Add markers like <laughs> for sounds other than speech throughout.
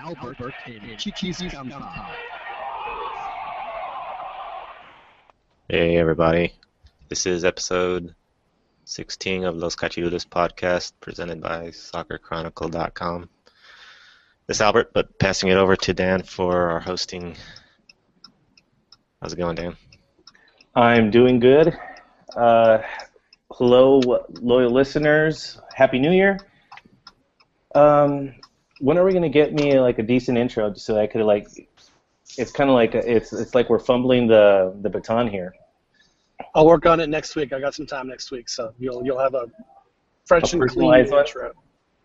Albert el Chichis Campa. Hey everybody, this is episode 16 of Los Cachirules podcast presented by SoccerChronicle.com. This is Albert, but passing it over to Dan for our hosting. How's it going, Dan? I'm doing good. Uh, hello, loyal listeners. Happy New Year. Um, when are we gonna get me like a decent intro, just so I could like? It's kind of like it's it's like we're fumbling the the baton here. I'll work on it next week. I got some time next week, so you'll you'll have a fresh A and clean one? intro.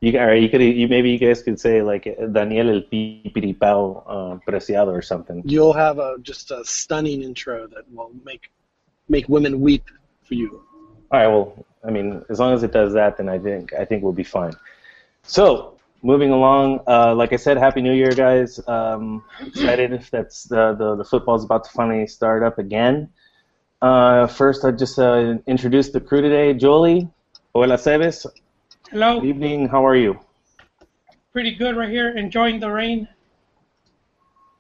You, right, you could you maybe you guys could say like Daniel el Pipiripao uh, Preciado or something. You'll have a just a stunning intro that will make make women weep for you. All right. Well, I mean, as long as it does that, then I think I think we'll be fine. So, moving along, uh, like I said, Happy New Year, guys. Um, excited if that's the, the the football's about to finally start up again. Uh, first, I just uh, introduce the crew today. Jolie, hola Sebes. Hello, Good evening. How are you? pretty good right here, enjoying the rain.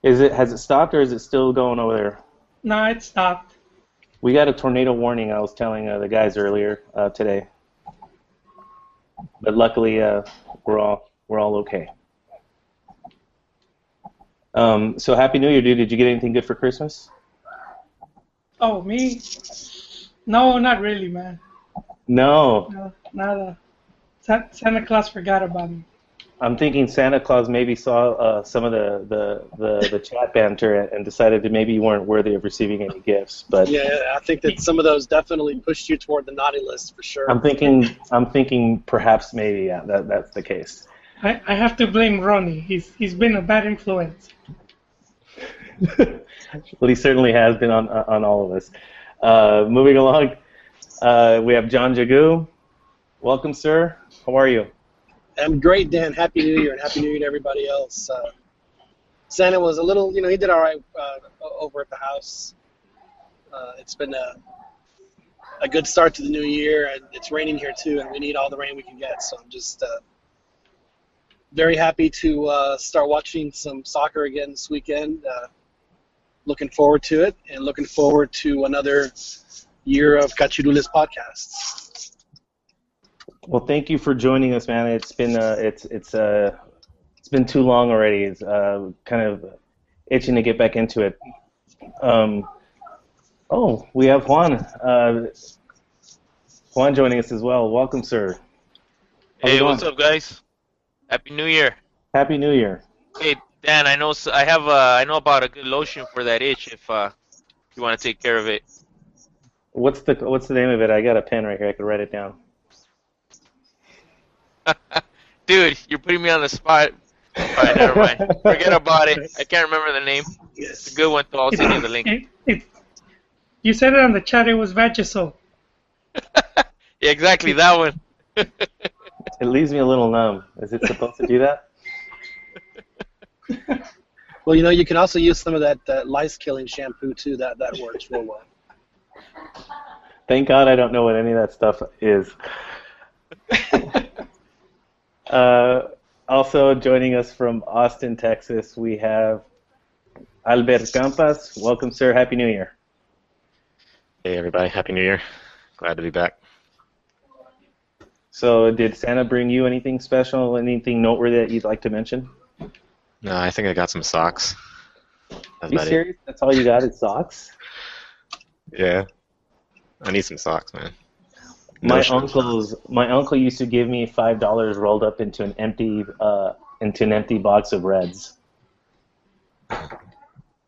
Is it has it stopped or is it still going over there? No, it stopped. We got a tornado warning. I was telling uh, the guys earlier uh, today, but luckily uh, we're all we're all okay. Um, so happy New Year, dude! Did you get anything good for Christmas? Oh, me? No, not really, man. No, No, nada. Santa Claus forgot about me. I'm thinking Santa Claus maybe saw uh, some of the, the, the, the chat banter and, and decided that maybe you weren't worthy of receiving any gifts. But Yeah, I think that some of those definitely pushed you toward the naughty list for sure. I'm thinking I'm thinking perhaps maybe yeah, that that's the case. I, I have to blame Ronnie. He's he's been a bad influence. <laughs> well, he certainly has been on on all of us. Uh, moving along, uh, we have John Jagu. Welcome, sir. How are you? I'm great, Dan. Happy New Year and Happy New Year to everybody else. Uh, Santa was a little, you know, he did all right uh, over at the house. Uh, it's been a, a good start to the new year, and it's raining here too, and we need all the rain we can get. So I'm just uh, very happy to uh, start watching some soccer again this weekend. Uh, looking forward to it, and looking forward to another year of Cachirules podcasts. Well, thank you for joining us, man. It's been uh, it's it's uh, it's been too long already. It's uh, kind of itching to get back into it. Um, oh, we have Juan. Uh, Juan joining us as well. Welcome, sir. How's Hey, going? what's up, guys? Happy New Year. Happy New Year. Hey, Dan, I know I have uh, I know about a good lotion for that itch if uh, you want to take care of it. What's the what's the name of it? I got a pen right here. I could write it down. <laughs> Dude, you're putting me on the spot. Alright, never mind. <laughs> Forget about it. I can't remember the name. It's a good one, though. I'll send you the link. It, <laughs> it, you said it on the chat. It was Vagisil. Yeah, exactly, that one. It leaves me a little numb. Is it supposed to do that? <laughs> Well, you know, you can also use some of that uh, lice-killing shampoo too. That that works real well. Thank God I don't know what any of that stuff is. <laughs> uh, also joining us from Austin, Texas, we have Albert Campas. Welcome, sir. Happy New Year. Hey everybody, Happy New Year. Glad to be back. So, did Santa bring you anything special? Anything noteworthy that you'd like to mention? No, I think I got some socks. That's Are you about it. serious? That's all you got is socks? Yeah. I need some socks, man. No My shoes. uncle's my uncle used to give me five dollars rolled up into an empty uh, into an empty box of Reds.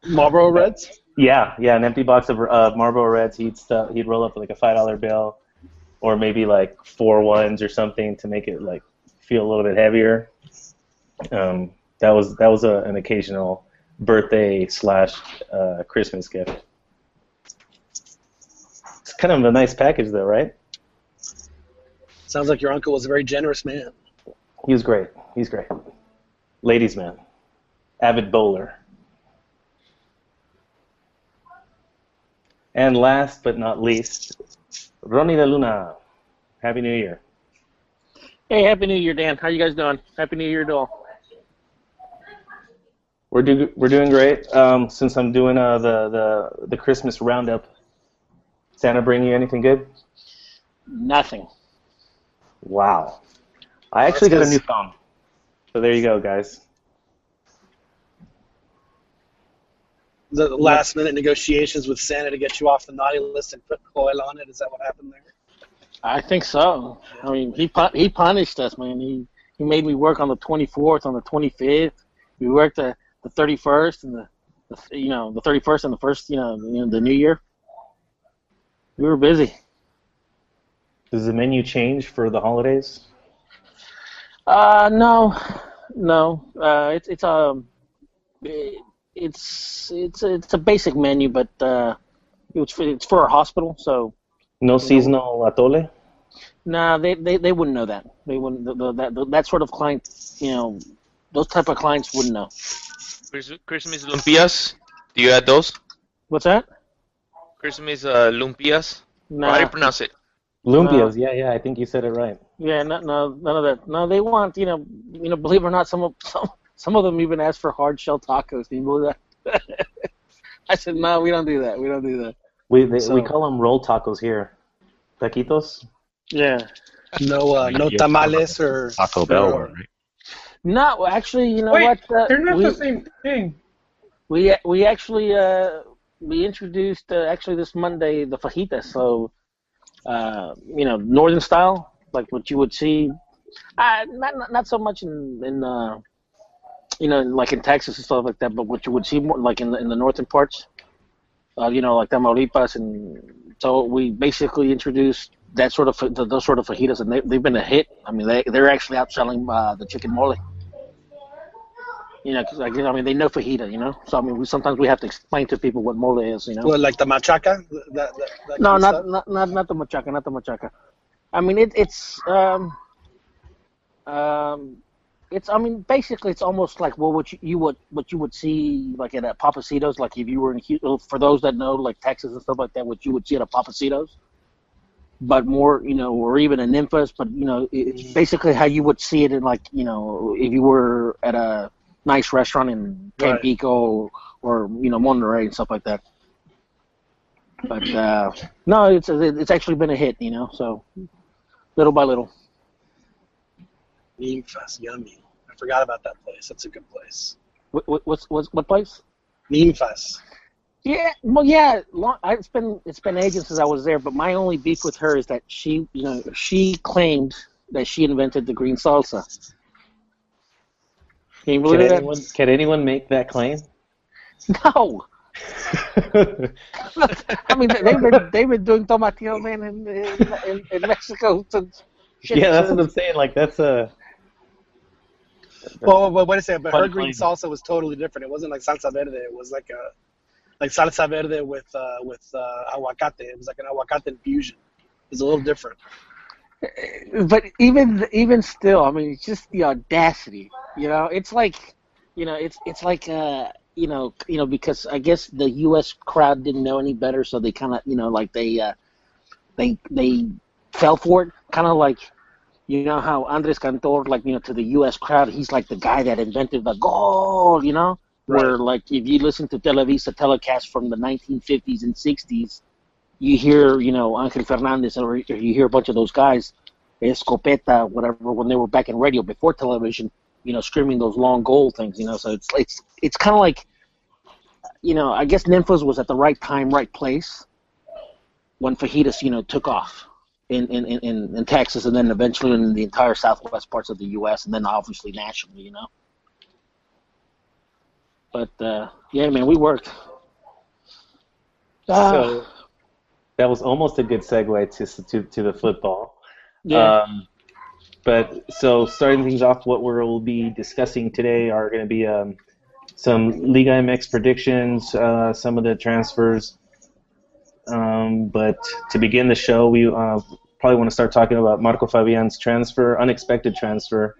Marlboro Reds. Yeah, yeah, an empty box of uh, Marlboro Reds. He'd stuff, he'd roll up like a five dollar bill, or maybe like four ones or something to make it like feel a little bit heavier. Um, that was that was a, an occasional birthday slash uh, Christmas gift. It's kind of a nice package, though, right? Sounds like your uncle was a very generous man. He was great. He's great. Ladies' man, avid bowler. And last but not least, Ronnie De Luna. Happy New Year. Hey, Happy New Year, Dan. How you guys doing? Happy New Year to all. We're do we're doing great. Um, since I'm doing uh, the the the Christmas roundup, Santa bring you anything good? Nothing. Wow. I actually got a new phone. So there you go, guys. The last minute negotiations with Santa to get you off the naughty list and put Joel on it. Is that what happened there? I think so. I mean, he pu- he punished us, man. He he made me work on the 24th, on the 25th. We worked the the 31st and the, the you know the 31st and the first you know, you know the New Year. We were busy. Does the menu change for the holidays? Uh, no, no. Uh, it's it's um, it, it's it's it's a basic menu, but uh, it's for, it's for our hospital, so No seasonal atole? nah, they, they they wouldn't know that. They wouldn't the, the, that that sort of client, you know, those type of clients wouldn't know. Christmas lumpias. Do you add those? What's that? Christmas uh, lumpias. No, How do you pronounce it? Lumpias, yeah, yeah, I think you said it right. yeah, no, no, none of that. No, they want you know, you know, believe it or not, some of some some of them even ask for hard shell tacos. Can you believe that? <laughs> I said, no, we don't do that. We don't do that. We they, we call them roll tacos here. Taquitos? Yeah. No, uh, no tamales or Taco Bell or- right? No, actually, you know Wait, what? Uh, They're not we, the same thing. we we actually uh, we introduced uh, actually this Monday the fajitas. So, uh, you know, northern style, like what you would see. Uh, not not, not so much in in uh, you know, like in Texas and stuff like that, but what you would see more like in the in the northern parts. Uh, you know, like Tamaulipas, and so we basically introduced that sort of those sort of fajitas, and they, they've been a hit. I mean, they they're actually outselling uh, the chicken mole. You know, 'cause, like, I mean, they know fajita, you know. So I mean, we, sometimes we have to explain to people what mole is, you know. Well, like the machaca. That, that, that no, not, not not not the machaca, not the machaca. I mean, it, it's um um it's I mean basically it's almost like well what you, you would what you would see like at a Pappasitos like if you were in Hu- for those that know like Texas and stuff like that what you would see at a Pappasitos but more you know or even a Ninfas but you know it- it's basically how you would see it in like you know if you were at a nice restaurant in Right. Tampico or you know Monterrey and stuff like that but uh no it's it's actually been a hit you know so little by little Ninfas, yummy. I forgot about that place. That's a good place. what, what what's what's what place Ninfas. Yeah, well, yeah. Long, I, it's been it's been ages since I was there, but my only beef with her is that she, you know, she claimed that she invented the green salsa. Can you Can believe that? anyone, can anyone make that claim? <laughs> No. <laughs> I mean, they've been they've been doing tomatillo man in, in, in Mexico since. yeah, that's what I'm saying. Like that's a Well, well, wait a second. But her green claim. salsa was totally different. It wasn't like salsa verde. It was like a like salsa verde with uh, with uh, aguacate. It was like an aguacate infusion. It's a little different. but even even still, I mean, it's just the audacity. You know, it's like, you know, it's it's like, uh, you know, you know, because I guess the U.S. crowd didn't know any better, so they kind of, you know, like they, uh, they they fell for it, kind of like, you know, how Andres Cantor, like, you know, to the U.S. crowd, he's like the guy that invented the goal, you know, where like if you listen to Televisa telecasts from the 1950s and 60s, you hear, you know, Angel Fernandez or, or you hear a bunch of those guys, Escopeta, whatever, when they were back in radio before television, you know, screaming those long goal things, you know. So it's it's it's kind of like, you know, I guess Ninfas was at the right time, right place when fajitas, you know, took off in in, in, in Texas and then eventually in the entire southwest parts of the U.S. and then obviously nationally, you know. But uh, yeah, man, we worked. Ah, so that was almost a good segue to to, to the football. yeah. Um, but so starting things off, what we'll be discussing today are going to be um, some Liga MX predictions, uh, some of the transfers. Um, but to begin the show, we uh, probably want to start talking about Marco Fabian's transfer, unexpected transfer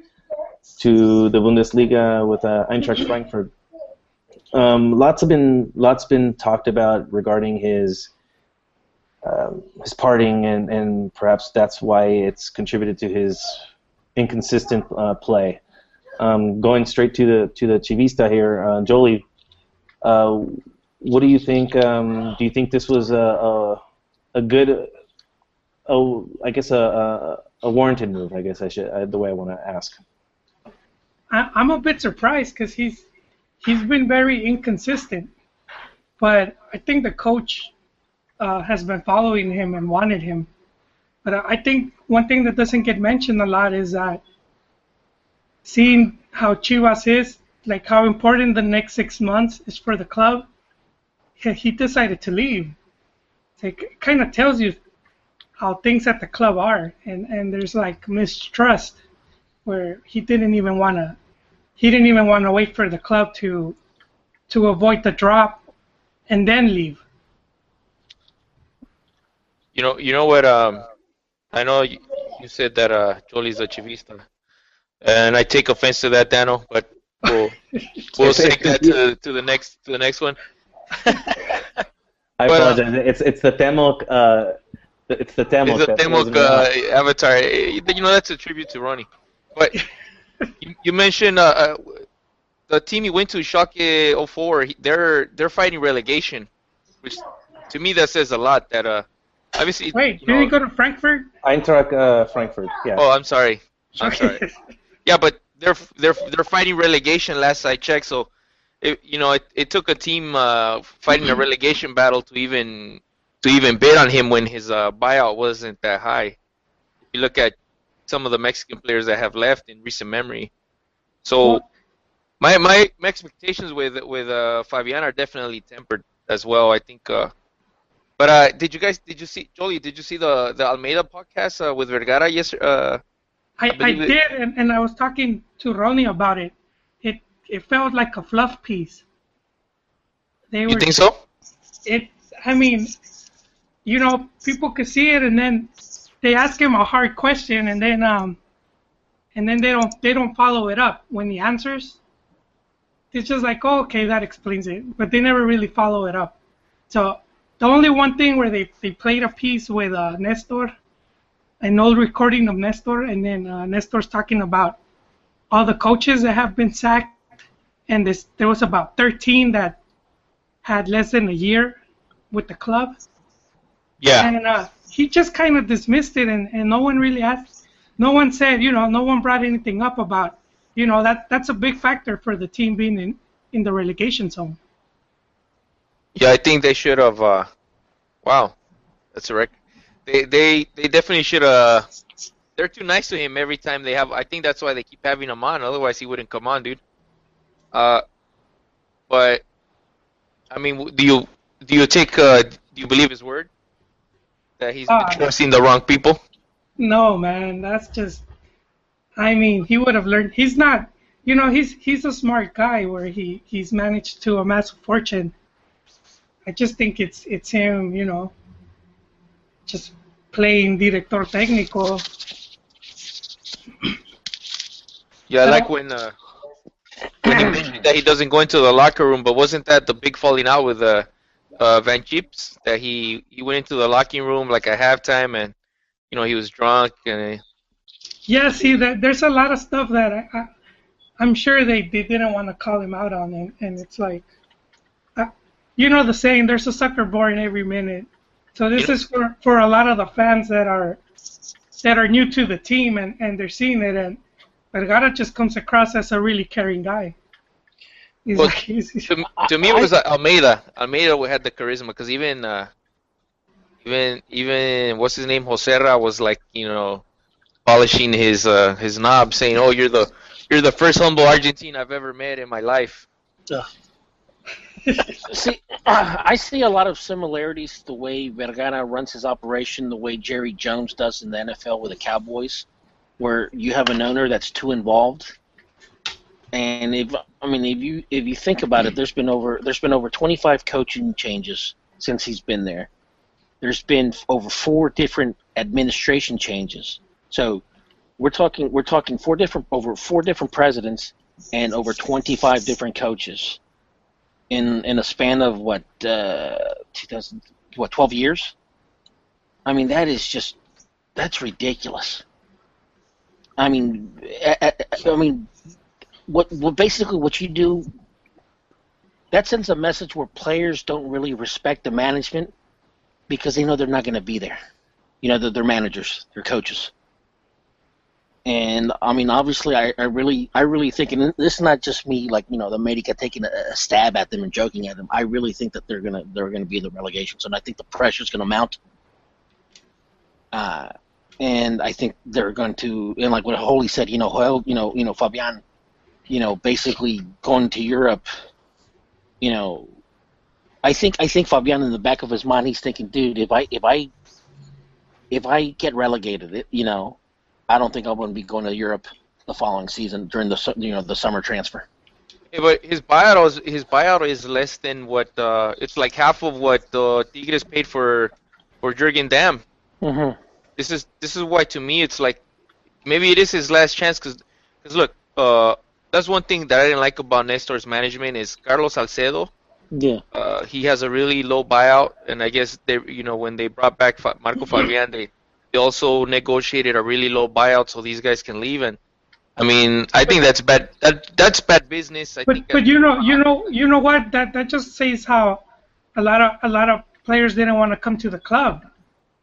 to the Bundesliga with uh, Eintracht Frankfurt. Um, lots have been lots been talked about regarding his um, his parting, and, and perhaps that's why it's contributed to his inconsistent uh, play. Um, going straight to the to the Chivista here, uh, Jolie. Uh, what do you think? Um, do you think this was a a, a good, oh, I guess a, a, a warranted move? I guess I should uh, the way I want to ask. I, I'm a bit surprised because he's he's been very inconsistent, but I think the coach uh, has been following him and wanted him. But I think one thing that doesn't get mentioned a lot is that seeing how Chivas is, like how important the next six months is for the club, he, he decided to leave. So it kind of tells you how things at the club are, and and there's like mistrust where he didn't even want to he didn't even want to wait for the club to to avoid the drop and then leave. You know, you know what? Um, I know you, you said that uh, Jolie's a Chivista, and I take offense to that, Dano. But we'll <laughs> we'll take that to to the next to the next one. <laughs> I But, uh, it's it's the Temok. Uh, it's the Temok. It's a that Temok throws me off. uh, avatar. You know, that's a tribute to Ronnie. But <laughs> you, you mentioned uh, uh, the team you went to, Schalke 04. They're they're fighting relegation, which to me that says a lot. That uh, obviously. Wait, you did know, he go to Frankfurt? Eintracht uh, Frankfurt. Yeah. Oh, I'm sorry. I'm sorry. Yeah, but they're they're they're fighting relegation. Last I checked, so it, you know it, it took a team uh, fighting a relegation battle to even to even bid on him when his uh, buyout wasn't that high. If you look at some of the Mexican players that have left in recent memory, so my my my expectations with with uh, Fabian are definitely tempered as well. I think. Uh, but uh, did you guys did you see Jolie? Did you see the the Almeyda podcast uh, with Vergara yesterday? Uh, I, I it- did, and, and I was talking to Ronnie about it. It felt like a fluff piece. They you were think so? it. I mean, you know, people could see it, and then they ask him a hard question, and then um, and then they don't they don't follow it up when he answers. It's just like, oh, okay, that explains it, but they never really follow it up. So the only one thing where they they played a piece with uh, Nestor, an old recording of Nestor, and then uh, Nestor's talking about all the coaches that have been sacked, and this there was about 13 that had less than a year with the club, Yeah. and uh, he just kind of dismissed it, and, and no one really asked, no one said, you know, no one brought anything up about, you know, that that's a big factor for the team being in in the relegation zone. Yeah, I think they should have. Uh, wow, that's a record. They they they definitely should have. They're too nice to him every time they have. I think that's why they keep having him on. Otherwise, he wouldn't come on, dude. Uh, but I mean, do you do you take uh, do you believe his word that he's Uh, trusting the wrong people? No, man, that's just. I mean, he would have learned. He's not. You know, he's he's a smart guy where he he's managed to amass a fortune. I just think it's it's him. You know, just playing director técnico. Yeah, I like when uh, when he mentioned that he doesn't go into the locker room. But wasn't that the big falling out with uh, uh, Van 't Schip? That he he went into the locking room like at halftime, and you know he was drunk, and Yeah, see, that there's a lot of stuff that I, I I'm sure they, they didn't want to call him out on, and, and it's like, uh, you know the saying, there's a sucker born every minute. So this Yeah. is for, for a lot of the fans that are that are new to the team and, and they're seeing it, and Vergara just comes across as a really caring guy. He's Well, like, he's, he's- to, to me it was uh, Almeyda. Almeyda had the charisma because even uh, even even what's his name Joserra was like you know polishing his uh, his knob, saying, "Oh, you're the you're the first humble Argentine I've ever met in my life." <laughs> See, <clears throat> I see a lot of similarities to the way Vergara runs his operation, the way Jerry Jones does in the NFL with the Cowboys. where you have an owner that's too involved. And if I mean if you if you think about it, there's been over there's been over 25 coaching changes since he's been there. There's been over four different administration changes. So we're talking we're talking four different over four different presidents and over 25 different coaches in in a span of what uh, 2000 what 12 years. I mean that is just that's ridiculous. I mean, I, I, I mean, what, what basically what you do that sends a message where players don't really respect the management because they know they're not going to be there. You know, they're, they're managers, they're coaches. And I mean, obviously, I, I really, I really think, and this is not just me, like you know, the America taking a, a stab at them and joking at them. I really think that they're gonna, they're gonna be in the relegations, and I think the pressure's gonna mount. Uh, and I think they're going to, and like what Holy said, you know, well, you know, you know, Fabian, you know, basically going to Europe, you know, I think I think Fabian in the back of his mind, he's thinking, dude, if I if I if I get relegated, you know, I don't think I'm going to be going to Europe the following season during the you know the summer transfer. Yeah, but his buyout is his buyout is less than what uh, it's like half of what uh, Tigres paid for for Jurgen Damm. Mm-hmm. This is this is why to me it's like maybe it is his last chance because look uh, that's one thing that I didn't like about Nestor's management is Carlos Salcedo. Yeah. Uh, he has a really low buyout, and I guess they you know when they brought back Fa- Marco <clears throat> Fabian they they also negotiated a really low buyout so these guys can leave and. I mean, I think that's bad. That that's bad business. I But think. but you know you know you know what that that just says how a lot of a lot of players didn't want to come to the club.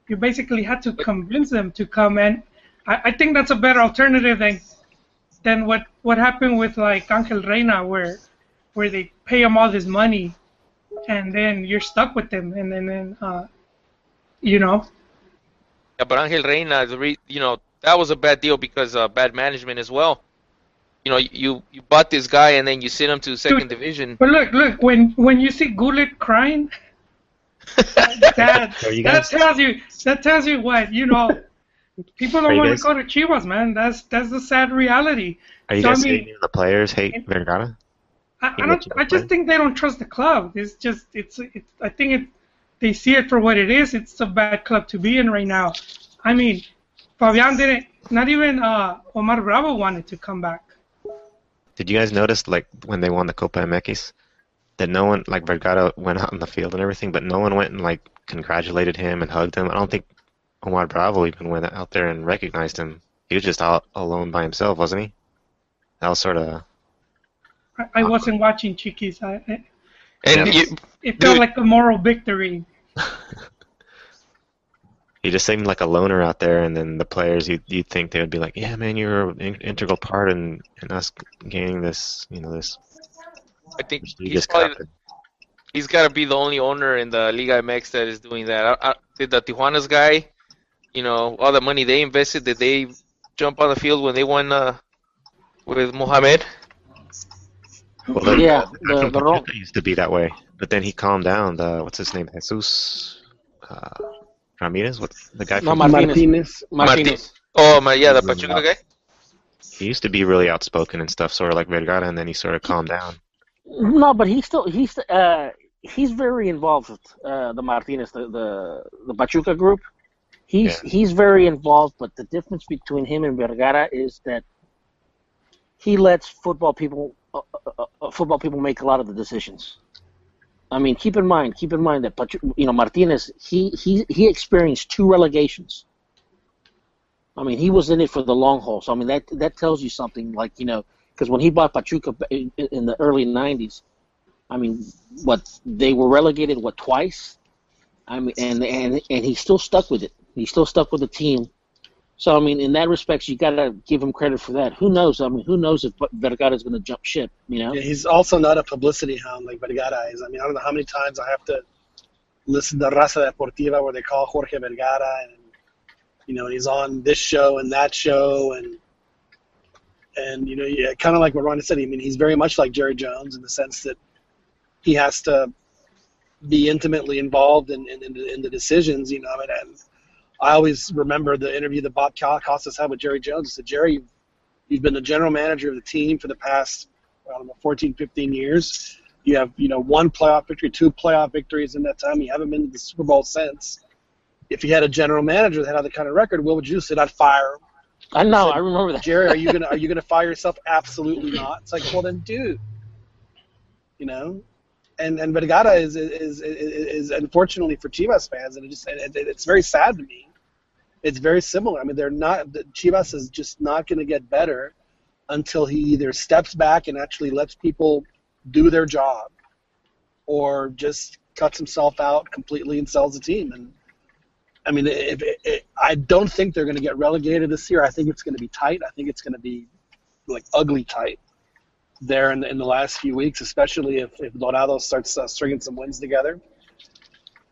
You basically had to convince them to come, and I, I think that's a better alternative than than what what happened with like Angel Reyna, where where they pay him all this money, and then you're stuck with them, and then then uh, you know Yeah, but Angel Reyna, the re, you know, that was a bad deal because uh, bad management as well. You know, you you bought this guy and then you send him to second division. But look, look, when when you see Gullit crying, <laughs> that, So that tells you that tells you what you know. People don't want guys- to go to Chivas, man. That's that's the sad reality. Are you So, I guys mean- saying the players hate Vergara? I, I don't. I just think they don't trust the club. It's just it's it's. I think it. They see it for what it is. It's a bad club to be in right now. I mean, Fabian didn't. Not even uh, Omar Bravo wanted to come back. Did you guys notice like when they won the Copa MX that no one like Vergara went out on the field and everything, but no one went and like congratulated him and hugged him. I don't think Omar Bravo even went out there and recognized him. He was just out alone by himself, wasn't he? That was sort of I, I wasn't watching Chiquis. I, I, And Yeah. you, it felt Dude. like a moral victory. <laughs> he just seemed like a loner out there, and then the players you'd, you'd think they would be like, "Yeah, man, you're an in- integral part in, in us gaining this, you know, this I think he's prestigious probably cup." he's got to be the only owner in the Liga MX that is doing that. I, I, did the Tijuana's guy, you know, all the money they invested, did they jump on the field when they won uh, with Mohamed? Well, the, Yeah, the, the- the Ro- Pachuca used to be that way, but then he calmed down. The what's his name, Jesus uh, Ramirez, What's the guy No, from Martinez. Martinez. Martinez. Oh my, yeah, the Pachuca guy. he used to be really outspoken and stuff, sort of like Vergara, and then he sort of calmed down. No, but he's still he's uh he's very involved with uh, the Martinez the, the the Pachuca group. He's Yeah. he's very involved, but the difference between him and Vergara is that he lets football people uh, uh, uh, football people make a lot of the decisions. I mean, keep in mind, keep in mind that you know Martinez he he he experienced two relegations. I mean, he was in it for the long haul. So I mean, that that tells you something. Like you know, because when he bought Pachuca in, in the early '90s, I mean, what they were relegated what twice. I mean, and and and he still stuck with it. He still stuck with the team. So I mean, in that respect, you gotta give him credit for that. Who knows? I mean, who knows if Vergara is going to jump ship? You know? Yeah, he's also not a publicity hound like Vergara is. I mean, I don't know how many times I have to listen to Raza Deportiva where they call Jorge Vergara, and you know he's on this show and that show, and and you know, yeah, kind of like what Ron said. I mean, he's very much like Jerry Jones in the sense that he has to be intimately involved in in, in, the, in the decisions. You know, I always remember the interview that Bob Costas had with Jerry Jones. He said, Jerry, you've been the general manager of the team for the past, I don't know, 14, 15 years. You have, you know, one playoff victory, two playoff victories in that time. You haven't been to the Super Bowl since. If you had a general manager that had the kind of record, what would you? Said I'd fire him. I know. said, I remember that. Jerry, are you gonna <laughs> are you gonna fire yourself? Absolutely not. It's like, well then, dude, you know. And and Vergara is is, is is unfortunately for Chivas fans, and it just it, it's very sad to me. It's very similar. I mean, they're not Chivas is just not going to get better until he either steps back and actually lets people do their job, or just cuts himself out completely and sells the team. And I mean, if, if, I don't think they're going to get relegated this year. I think it's going to be tight. I think it's going to be like ugly tight there in the, in the last few weeks, especially if, if Dorado starts uh, stringing some wins together.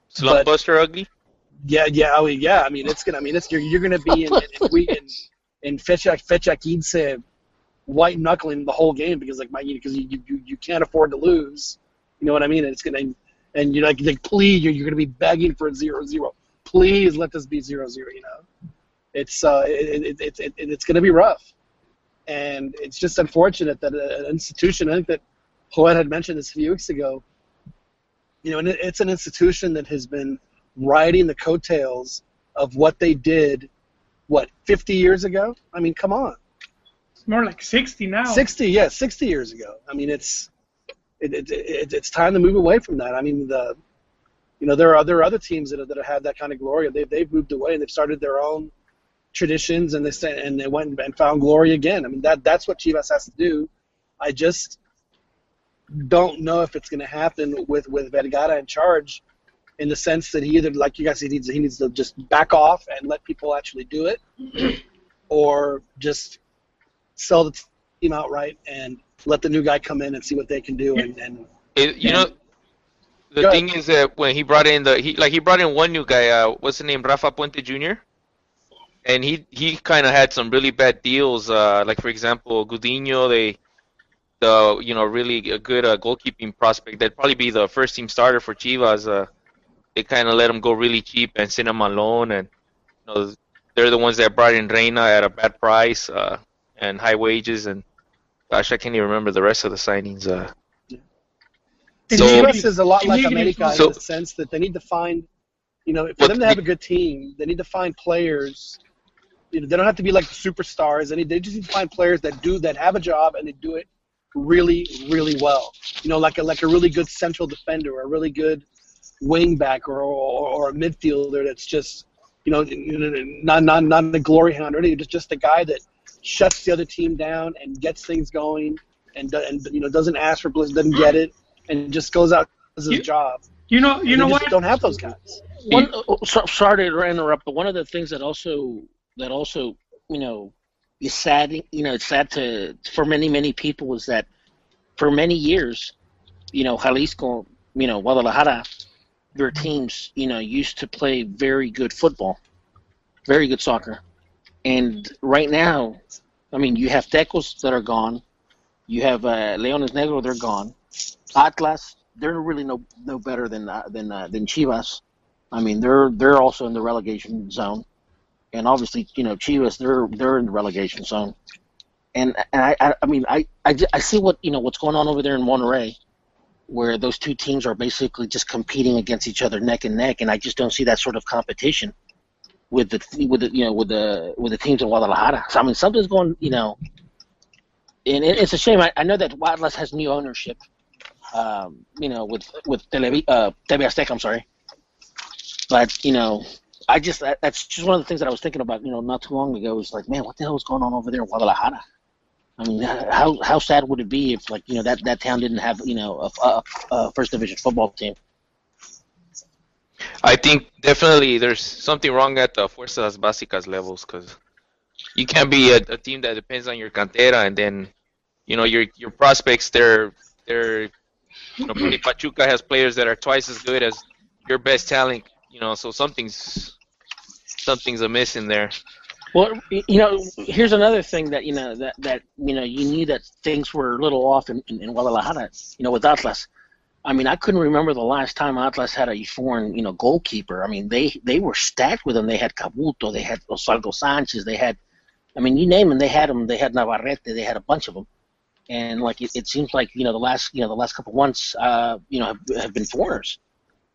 Slump Buster ugly. Yeah, yeah, oh, yeah. I mean, it's gonna. I mean, it's you're, you're gonna be in, in, we in in Fecha Quince white knuckling the whole game because like my because you, you you can't afford to lose. You know what I mean? And it's gonna and you're like, like please, you're, you're gonna be begging for a zero zero. Please let this be zero zero. You know, it's uh it, it, it, it it's gonna be rough, and it's just unfortunate that an institution. I think that Joel had mentioned this a few weeks ago. You know, and it's an institution that has been riding the coattails of what they did, what 50 years ago. I mean, come on. It's more like 60 now. 60, yeah, 60 years ago. I mean, it's it, it, it, it's time to move away from that. I mean, the you know there are there are other teams that have, that have had that kind of glory. They've they've moved away and they've started their own traditions and they say, and they went and found glory again. I mean that that's what Chivas has to do. I just don't know if it's going to happen with with Vergara in charge, in the sense that he either like you guys he needs he needs to just back off and let people actually do it, <clears throat> or just sell the team outright and let the new guy come in and see what they can do. And, and it, you know, the thing is that when he brought in the he like he brought in one new guy. Uh, what's the name? Rafa Puente Jr. And he he kind of had some really bad deals. Uh, like for example, Gudiño, they the you know really a good uh, goalkeeping prospect. That'd probably be the first team starter for Chivas. Uh, they kind of let him go really cheap and send him on loan, and you know they're the ones that brought in Reyna at a bad price uh, and high wages and Gosh, I can't even remember the rest of the signings. Uh, so, Chivas is a lot like America so, in the sense that they need to find, you know, for them to have a good team, they need to find players. You know, they don't have to be like the superstars. They need, they just need to find players that do that have a job and they do it really, really well. You know, like a like a really good central defender, or a really good wing back, or or, or a midfielder that's just, you know, not not not the glory hound or anything, just just a guy that shuts the other team down and gets things going, and and you know doesn't ask for bliss, doesn't get it, and just goes out does his you, job. You know, you and know what? Don't have those guys. One, oh, so, sorry to interrupt, but one of the things that also that also you know is sad. You know, it's sad to for many many people is that for many years, you know, Jalisco, you know, Guadalajara, their teams, you know, used to play very good football, very good soccer. And right now, I mean, you have Tecos that are gone. You have uh, Leones Negro, they're gone. Atlas, they're really no no better than uh, than uh, than Chivas. I mean, they're they're also in the relegation zone, and obviously, you know, Chivas, they're they're in the relegation zone. And and I I, I mean I, I I see what you know what's going on over there in Monterrey, where those two teams are basically just competing against each other neck and neck, and I just don't see that sort of competition with the with the you know with the with the teams in Guadalajara. So I mean, something's going you know, and it, it's a shame. I, I know that Atlas has new ownership. Um, you know, with with Televi, uh, TV I'm sorry, but you know, I just that, that's just one of the things that I was thinking about. You know, not too long ago. It Was like, man, what the hell is going on over there in Guadalajara? I mean, how how sad would it be if like you know that that town didn't have you know a, a, a first division football team? I think definitely there's something wrong at the Fuerzas Básicas levels because you can't be a, a, team that depends on your cantera and then you know your your prospects they're they're you know Pachuca has players that are twice as good as your best talent you know so something's something's amiss in there. Well, you know, here's another thing that you know that that you know you knew that things were a little off in, in, in Guadalajara. You know, with Atlas, I mean, I couldn't remember the last time Atlas had a foreign, you know, goalkeeper. I mean, they they were stacked with them. They had Cabuto, they had Oswaldo Sanchez, they had, I mean, you name them, they had them. They had Navarrete, they had a bunch of them. And like it, it seems like you know the last you know the last couple months, uh, you know, have, have been foreigners.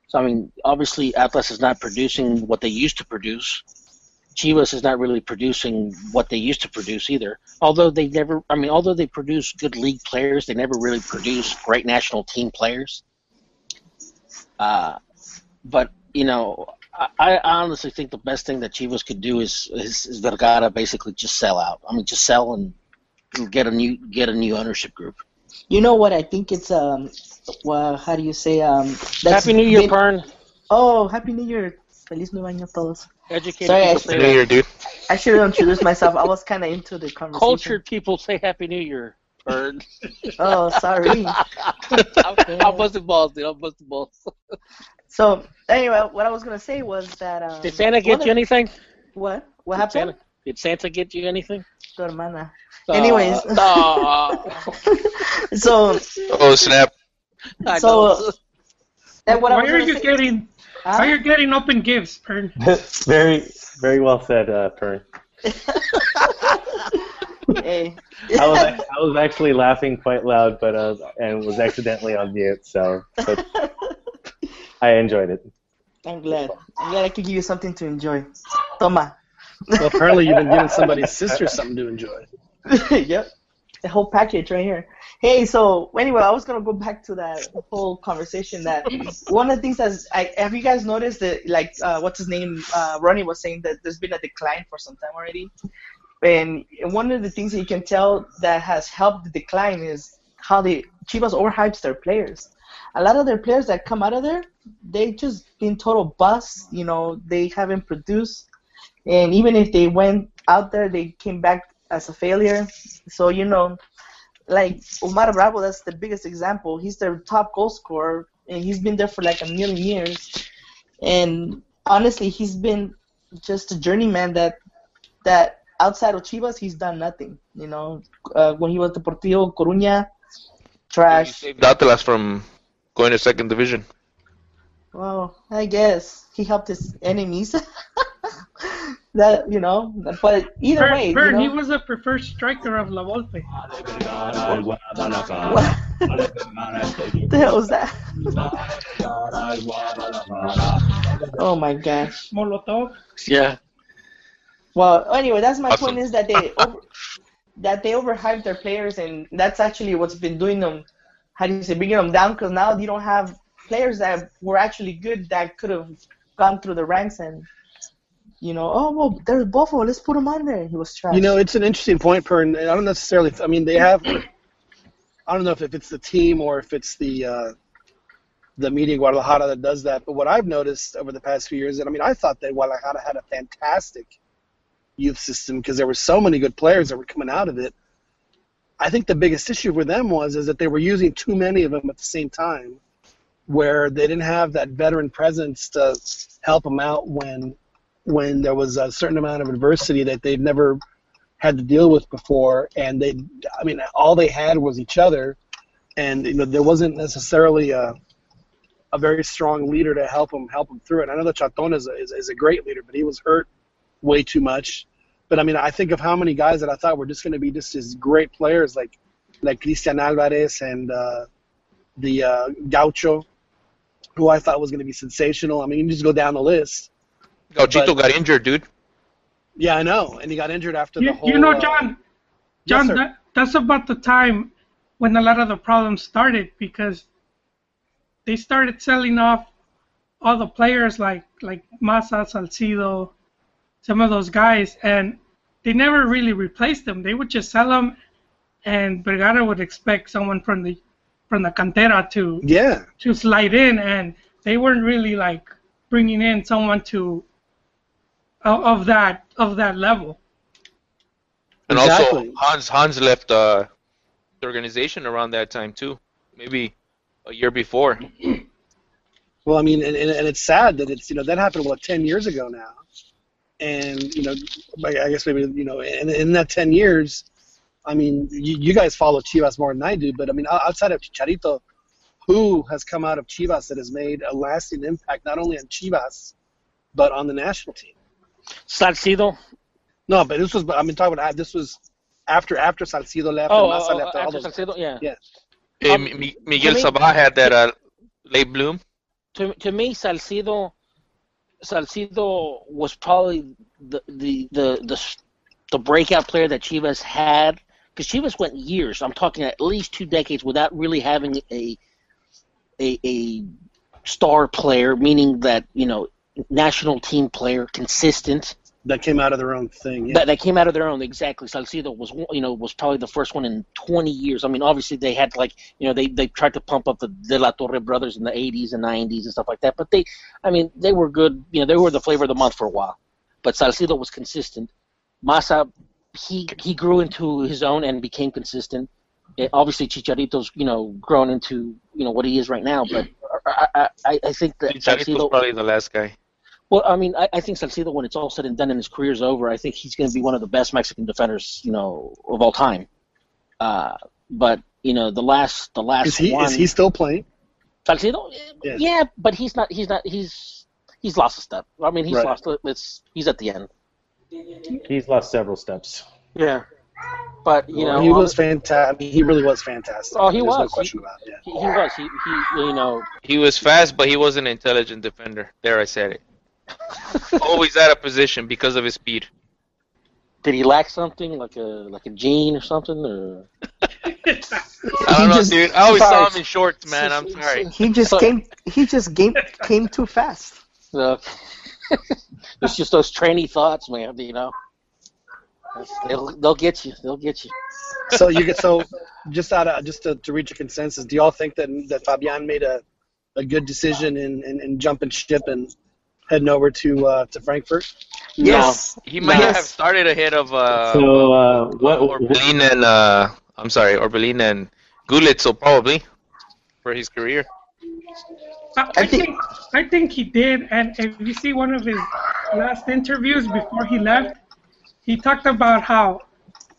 So I mean, obviously Atlas is not producing what they used to produce. Chivas is not really producing what they used to produce either. Although they never, I mean, although they produce good league players, they never really produce great national team players. Uh, but you know, I, I honestly think the best thing that Chivas could do is, is is Vergara basically just sell out. I mean, just sell and get a new get a new ownership group. You know what? I think it's um, well, how do you say um? Happy New Year, been- Pern. Oh, Happy New Year! Feliz Nuevo Año a todos. Educated Sorry, I people should- say New Year, dude. I should have introduced myself. I was kind of into the conversation. Cultured people say Happy New Year. Pern. <laughs> Oh, sorry. I'm, I'm busting balls, dude. I'm busting balls. So anyway, what I was gonna say was that um. Did Santa get of- you anything? What? What Did happened? Santa, did Santa get you anything? Tu hermana. Anyways. <laughs> Aw. So, Oh snap! I so know. and what I Why was are gonna you say, getting? Huh? Why are you getting open gifts, Pern? <laughs> very, very well said, uh, Pern. <laughs> hey. I was, I was actually laughing quite loud, but uh, and was accidentally on mute, so but I enjoyed it. I'm glad. I'm glad I could give you something to enjoy. Toma. Well, apparently you've been giving somebody's sister something to enjoy. <laughs> yep. The whole package right here. Hey, so anyway, I was gonna go back to that whole conversation. That one of the things that I have you guys noticed that like uh, what's his name? Uh, Ronnie was saying that there's been a decline for some time already, and one of the things that you can tell that has helped the decline is how the Chivas overhypes their players. A lot of their players that come out of there, they just been total busts. You know, they haven't produced, and even if they went out there, they came back as a failure. So you know, like Omar Bravo, that's the biggest example. He's their top goal scorer, and he's been there for like a million years. And honestly, he's been just a journeyman that that outside of Chivas, he's done nothing. You know, uh, when he was Deportivo Coruña, trash. He saved Atlas from going to second division. Well, I guess he helped his enemies. <laughs> that you know, but either Pern, way, Pern, you know, he was a preferred striker of La Volpe. <laughs> what the hell was that? oh my gosh. Molotov. yeah. Well, anyway, that's my Awesome. point is that they over, that they overhype their players, and that's actually what's been doing them. How do you say bringing them down? Because now you don't have players that were actually good that could have gone through the ranks and. You know, oh well, there's Buffalo. Let's put him on there. He was trash. You know, it's an interesting point, Per. And I don't necessarily. I mean, they have. I don't know if, if it's the team or if it's the uh, the media Guadalajara that does that. But what I've noticed over the past few years, and I mean, I thought that Guadalajara had a fantastic youth system because there were so many good players that were coming out of it. I think the biggest issue for them was is that they were using too many of them at the same time, where they didn't have that veteran presence to help them out when when there was a certain amount of adversity that they'd never had to deal with before, and they, I mean, all they had was each other, and you know there wasn't necessarily a a very strong leader to help them help them through it. I know that Chaton is a, is, is a great leader, but he was hurt way too much. But I mean, I think of how many guys that I thought were just going to be just as great players, like like Cristian Alvarez and uh, the uh, Gaucho, who I thought was going to be sensational. I mean, you just go down the list. Gauchito But- got injured, dude. Yeah, I know, and he got injured after You, the whole. you know, uh, John, yes, John, that, that's about the time when a lot of the problems started because they started selling off all the players like like Maza, Salcido, some of those guys, and they never really replaced them. They would just sell them, and Vergara would expect someone from the from the cantera to Yeah, to slide in, and they weren't really like bringing in someone to of, of that of that level. And Exactly. also Hans Hans left uh, the organization around that time too, maybe a year before. <clears throat> Well, I mean, and, and, and it's sad that it's you know that happened what ten years ago now, and you know, I I guess maybe you know, in, in that ten years, I mean, you, you guys follow Chivas more than I do, but I mean, outside of Chicharito, who has come out of Chivas that has made a lasting impact not only on Chivas but on the national team. Salcido. No, but this was I mean talking about this was after after Salcido left Oh, and Maza oh, left. oh, all after those Salcido, yeah. Yeah. Eh, Um, Mi- Miguel to Sabah had that uh, late bloom. To to me, Salcido, Salcido was probably the the the the, the breakout player that Chivas had because Chivas went years. I'm talking at least two decades without really having a a a star player, meaning that you know national team player, consistent. that came out of their own thing. Yeah. that, that came out of their own exactly. Salcido was you know was probably the first one in 20 years. I mean, obviously they had like you know they they tried to pump up the De La Torre brothers in the 80s and 90s and stuff like that, but they I mean they were good. You know they were the flavor of the month for a while, but Salcido was consistent. Maza he he grew into his own and became consistent. Eh, obviously Chicharito's you know grown into you know what he is right now, but I I, I, I think that Chicharito's Salcido probably the last guy. Well, I mean, I, I think Salcido, when it's all said and done and his career's over, I think he's going to be one of the best Mexican defenders, you know, of all time. Uh, but you know, the last, the last is he one, is he still playing? Salcido? Eh, Yeah. Yeah. but he's not. He's not. He's he's lost a step. I mean, he's Right. lost. It's he's at the end. He's lost several steps. Yeah. But you know, he was fantastic. I mean, he really was fantastic. Oh, he There's No was. question about it. Yeah. he, he was. He, he you know. He was fast, but he was an intelligent defender. There, I said it. Always out of position because of his speed. Did he lack something like a like a gene or something or? I don't know, just- dude. I always saw him in shorts, man. I'm <laughs> sorry. He just came. He just came came too fast. Uh, <laughs> it's just those trainee thoughts, man. You know, they'll they'll get you. They'll get you. So you get so just out of just to, to reach a consensus. Do y'all think that that Fabian made a, a good decision in, in, in jumping ship and heading over to uh, to Frankfurt? Yes. He might Yes. have started ahead of uh, So uh, what? Orbelin and uh, I'm sorry, Orbelin and Gulitzo probably for his career. I, I I think- think I think he did, and if you see one of his last interviews before he left, he talked about how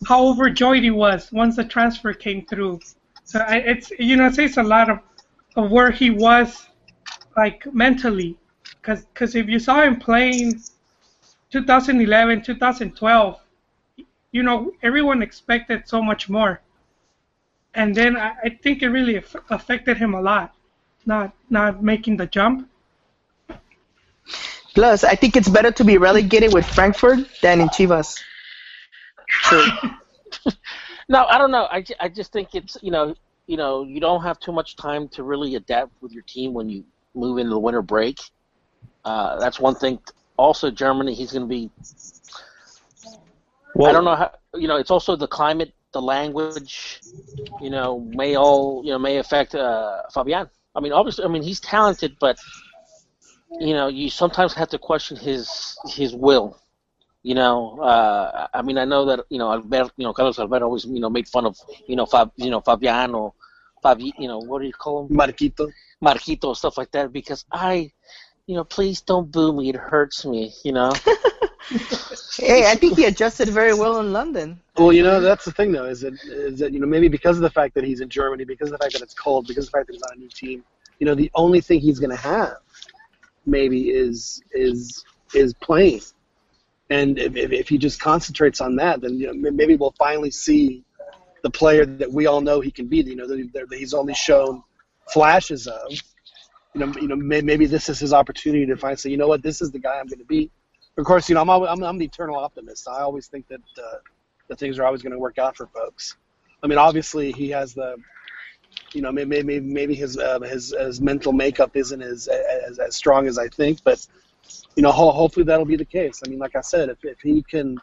how overjoyed he was once the transfer came through. So I, it's you know it says a lot of of where he was like mentally, because if you saw him playing 2011, 2012, you know everyone expected so much more, and then I, I think it really aff- affected him a lot not not making the jump. Plus, I think it's better to be relegated with Frankfurt than in Chivas. <laughs> No, I don't know. I, ju- I just think it's you know you know you don't have too much time to really adapt with your team when you move into the winter break. Uh, that's one thing. Also, Germany, he's going to be. I don't know how you know. It's also the climate, the language. You know, may all you know may affect uh, Fabian. I mean, obviously, I mean he's talented, but you know you sometimes have to question his his will. You know, uh, I mean, I know that you know Albert, you know Carlos Alberto always you know made fun of you know Fab, you know Fabiano, Fabi, you know what do you call him, Marquito. Marquito, stuff like that. Because I, you know, please don't boo me. It hurts me. You know. <laughs> Hey, I think he adjusted very well in London. Well, you know that's the thing though is that is that you know maybe because of the fact that he's in Germany, because of the fact that it's cold, because of the fact that he's on a new team, you know the only thing he's going to have maybe is is is playing, and if, if, if he just concentrates on that, then you know maybe we'll finally see the player that we all know he can be. You know that, that he's only shown flashes of. You know, you know, may, maybe this is his opportunity to find. Say, you know what, this is the guy I'm going to be. Of course, you know, I'm, al- I'm, I'm the eternal optimist. I always think that uh, that things are always going to work out for folks. I mean, obviously, he has the, you know, maybe maybe, maybe his uh, his his mental makeup isn't as, as as strong as I think, but you know, ho- hopefully that'll be the case. I mean, like I said, if if he can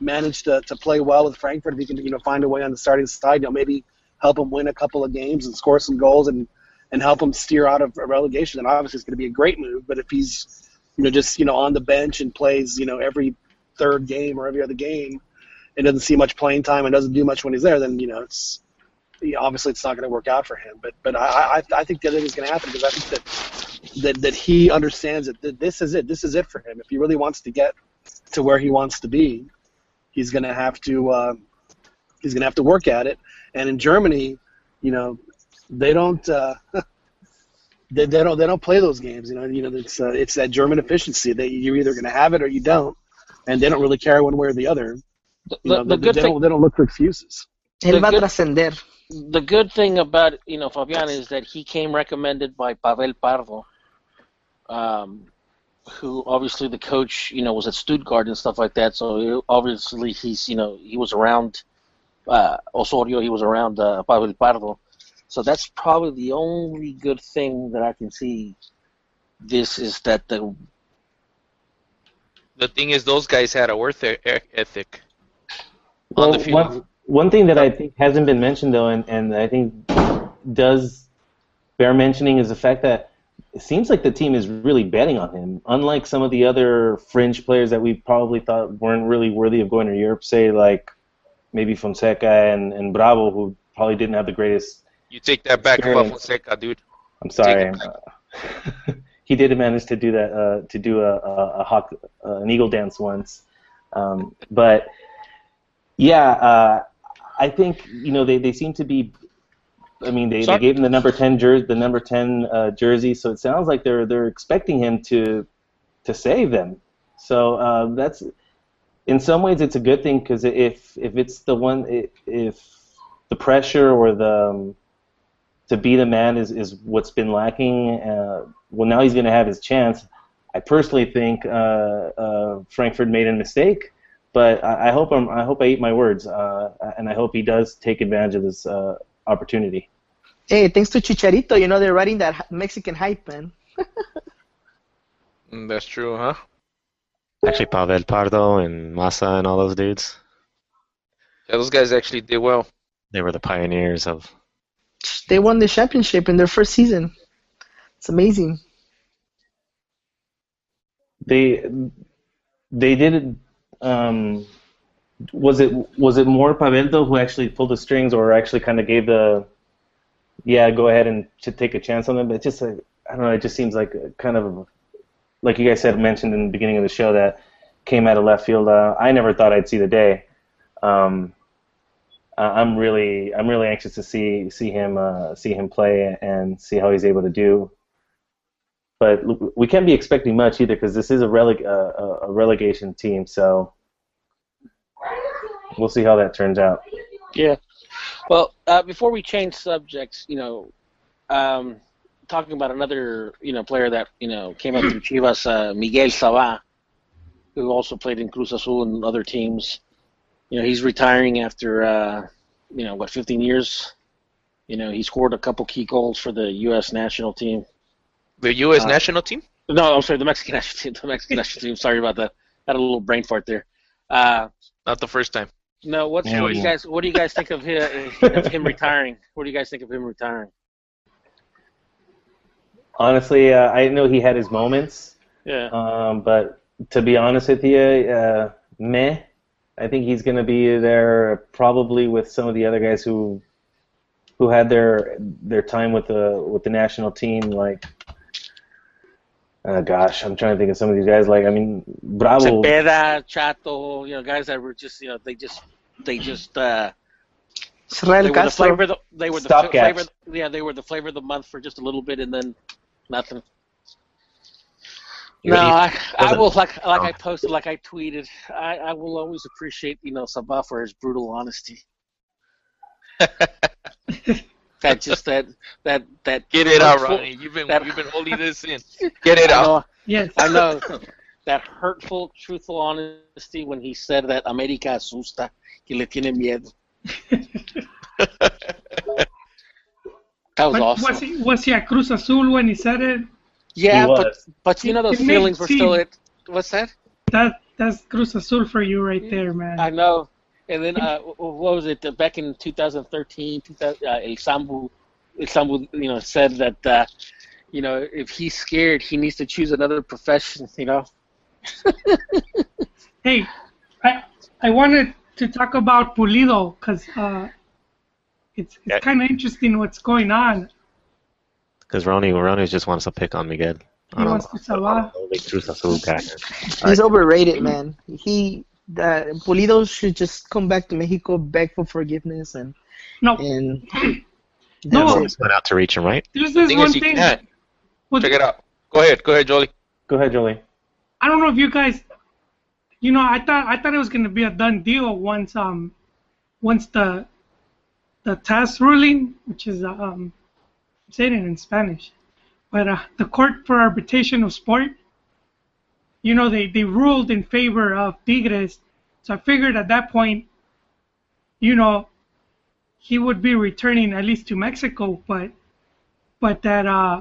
manage to, to play well with Frankfurt, if he can you know find a way on the starting side, you know, maybe help him win a couple of games and score some goals and and help him steer out of relegation, then obviously it's going to be a great move. But if he's you know, just you know on the bench and plays you know every third game or every other game, and doesn't see much playing time and doesn't do much when he's there, then you know it's obviously it's not going to work out for him. But but I I, I think the other thing is going to happen because I think that that that he understands that th- this is it. This is it for him. If he really wants to get to where he wants to be, he's going to have to uh, he's going to have to work at it. And in Germany, you know, they don't uh, <laughs> they, they don't they don't play those games. You know, you know it's uh, it's that German efficiency that you're either going to have it or you don't, and they don't really care one way or the other. The, You know, the, the they, good they thing, don't they don't look for excuses. Él va a good- trascender. the good thing about you know Fabian is that he came recommended by Pavel Pardo, um, who obviously the coach you know was at Stuttgart and stuff like that. So obviously he's you know he was around uh, Osorio, he was around uh, Pavel Pardo. So that's probably the only good thing that I can see. This is that the The thing is, those guys had a worth ethic on Well, the field. one, one thing that I think hasn't been mentioned though, and, and I think does bear mentioning is the fact that it seems like the team is really betting on him. Unlike some of the other fringe players that we probably thought weren't really worthy of going to Europe, say like maybe Fonseca and, and Bravo, who probably didn't have the greatest. You take that back Experience. Fonseca, dude. I'm sorry. <laughs> he did manage to do that, uh, to do a, a, a hawk, uh, an eagle dance once. Um, but yeah, uh, I think you know they, they seem to be. I mean, they, they gave him the number ten jersey, the number ten uh, jersey, so it sounds like they're they're expecting him to to save them. So uh, that's in some ways it's a good thing because if if it's the one if the pressure or the um, to be the man is, is what's been lacking. Uh, well, now he's going to have his chance. I personally think uh, uh, Frankfurt made a mistake, but I, I hope I'm, I hope I eat my words, uh, and I hope he does take advantage of this uh, opportunity. Hey, thanks to Chicharito, you know they're riding that Mexican hype, man. <laughs> Mm, That's true, huh? Actually, Pavel Pardo and Maza and all those dudes, Yeah, those guys actually did well. they were the pioneers of. They won the championship in their first season. It's amazing. They they did it. Um, was it was it more Paveldo who actually pulled the strings, or actually kind of gave the yeah, go ahead and to take a chance on them? It just uh, I don't know. It just seems like kind of like you guys said mentioned in the beginning of the show that came out of left field. Uh, I never thought I'd see the day. Um, I'm really I'm really anxious to see see him uh, see him play and see how he's able to do. But we can't be expecting much either because this is a, releg- uh, a relegation team. So we'll see how that turns out. Yeah. Well, uh, before we change subjects, you know, um, talking about another, you know, player that you know came up through Chivas, uh, Miguel Sabah, who also played in Cruz Azul and other teams. You know, he's retiring after, uh, you know, what, 15 years. You know, he scored a couple key goals for the U.S. national team. The U.S. Uh, national team? No, I'm sorry, the Mexican <laughs> national team. The Mexican national team. Sorry about that. Had a little brain fart there. Uh, Not the first time. no, what's Yeah, what do you guys? What do you guys think of him, of him <laughs> retiring? What do you guys think of him retiring? Honestly, uh, I know he had his moments, Yeah. um, but to be honest with you, uh, meh. I think he's going to be there probably with some of the other guys who who had their their time with the with the national team. Like, uh, gosh, I'm trying to think of some of these guys. Like, I mean, Bravo. Cepeda, Chato, you know, guys that were just, you know, they just, they just, uh, Israel they were the flavor. Of the, they were the Stopgaps. flavor. Yeah, they were the flavor of the month for just a little bit, and then nothing. You No, I, I will like like Oh. I posted, like I tweeted. I, I will always appreciate you know Sabah for his brutal honesty. <laughs> that just that that that Get it out, Ronnie. You've been that- you've been holding this in. <laughs> Get it I out. know, Yes. I know <laughs> that hurtful, truthful honesty when he said that América asusta, que le tiene miedo. That was But awesome. Was he, was he at Cruz Azul when he said it? Yeah, He but was. but you know those It feelings were still it. What's that? That that's Cruz Azul for you right there, man. I know. And then uh, what was it? uh, Back in 2013, 2000, uh, El Sambu, El Sambu, you know, said that uh, you know if he's scared, he needs to choose another profession. You know. <laughs> Hey, I I wanted to talk about Pulido because uh, it's it's Yeah. kind of interesting what's going on. Because Ronnie, Ronnie just wants to pick on Miguel. He wants to Salah. Only Cruz Azul. He's overrated, man. He that Pulido should just come back to Mexico, beg for forgiveness, and No, and No. that's went out to reach him, right? there's The this thing one thing. can't. Well, Check it out. Go ahead. Go ahead, Jolie. Go ahead, Jolie. I don't know if you guys, you know, I thought I thought it was gonna be a done deal once um, once the the TAS ruling, which is uh, um, Saying it in Spanish, but uh, the Court for Arbitration of Sport, you know, they they ruled in favor of Tigres, so I figured at that point, you know, he would be returning at least to Mexico, but but that uh,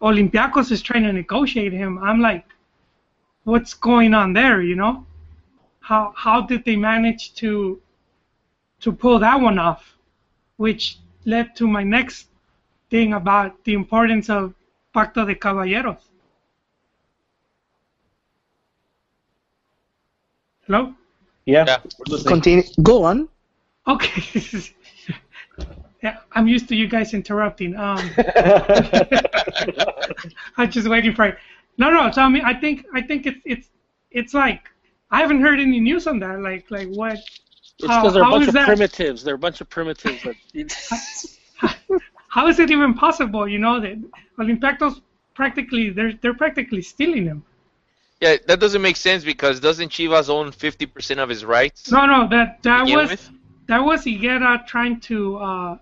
Olympiacos is trying to negotiate him. I'm like what's going on there, you know? How how did they manage to to pull that one off? Which led to my next thing about the importance of Pacto de Caballeros. Hello? Yeah. Yeah. Continue. Go on. Okay. <laughs> yeah, I'm used to you guys interrupting. Um, <laughs> I'm just waiting for it. No, no. So I mean, I think I think it's it's it's like I haven't heard any news on that. Like like what? It's How- because they're a bunch of that? primitives. They're a bunch of primitives. That, <laughs> How is it even possible? You know that Olympiacos practically they're they're practically stealing him. Yeah, that doesn't make sense because doesn't Chivas own 50% of his rights? No, no. that that was with? that was Higuera trying to uh,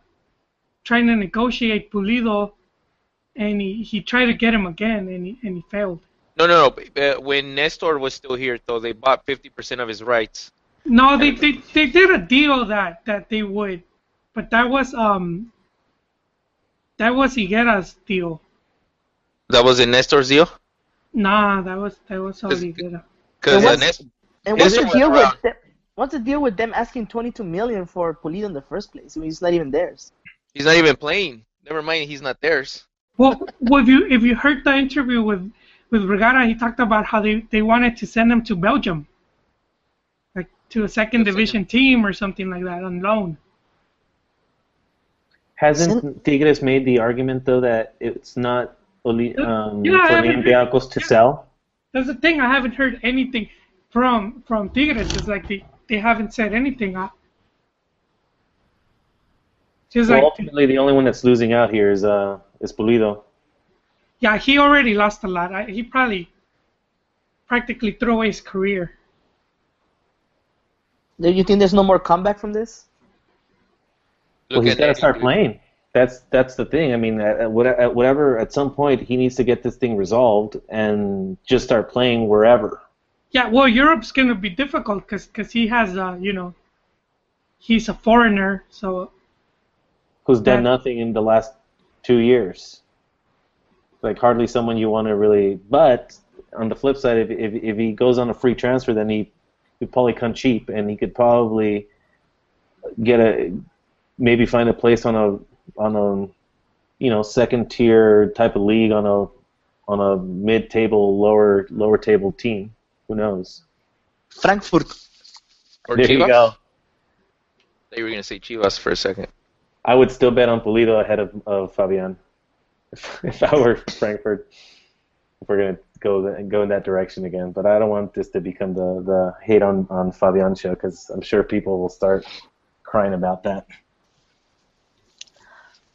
trying to negotiate Pulido, and he, he tried to get him again, and he and he failed. No, no, no. Uh, when Nestor was still here, though, they bought 50% of his rights. No, they, they they did a deal that that they would, but that was um that was Higuera's deal. That was in Nestor's deal? Nah, that was that was all Is- Higuera. Because And uh, what's- Nestor, And what's sir. the deal with them? What's the deal with them asking 22 million for Pulido in the first place? I mean, it's not even theirs. he's not even playing. Never mind, he's not theirs. Well, well, if you if you heard the interview with with Vergara, he talked about how they, they wanted to send him to Belgium, like to a second Good for division team or something like that on loan. Hasn't Tigres made the argument though that it's not Oli- um, Yeah, I for haven't- Olympiacos to yeah. sell? That's the thing. I haven't heard anything from from Tigres. It's like they, they haven't said anything. I, just Well, like ultimately, the only one that's losing out here is uh is Pulido. yeah, he already lost a lot. I, he probably practically threw away his career. Do you think there's no more comeback from this? Well, he's got to start dude. playing. That's that's the thing. I mean, at, at whatever at some point he needs to get this thing resolved and just start playing wherever. Yeah, well, Europe's gonna be difficult because cause he has uh you know he's a foreigner, so Who's done nothing in the last two years? Like hardly someone you want to really. But on the flip side, if if, if he goes on a free transfer, then he could probably come cheap, and he could probably get a maybe find a place on a on a you know second tier type of league on a on a mid table lower lower table team. Who knows? Frankfurt. Or there Chivas? you go. you were gonna say Chivas for a second. I would still bet on Pulido ahead of, of Fabian <laughs> if, if I were Frankfurt. If we're gonna go the, go in that direction again, but I don't want this to become the, the hate on on Fabian show because I'm sure people will start crying about that.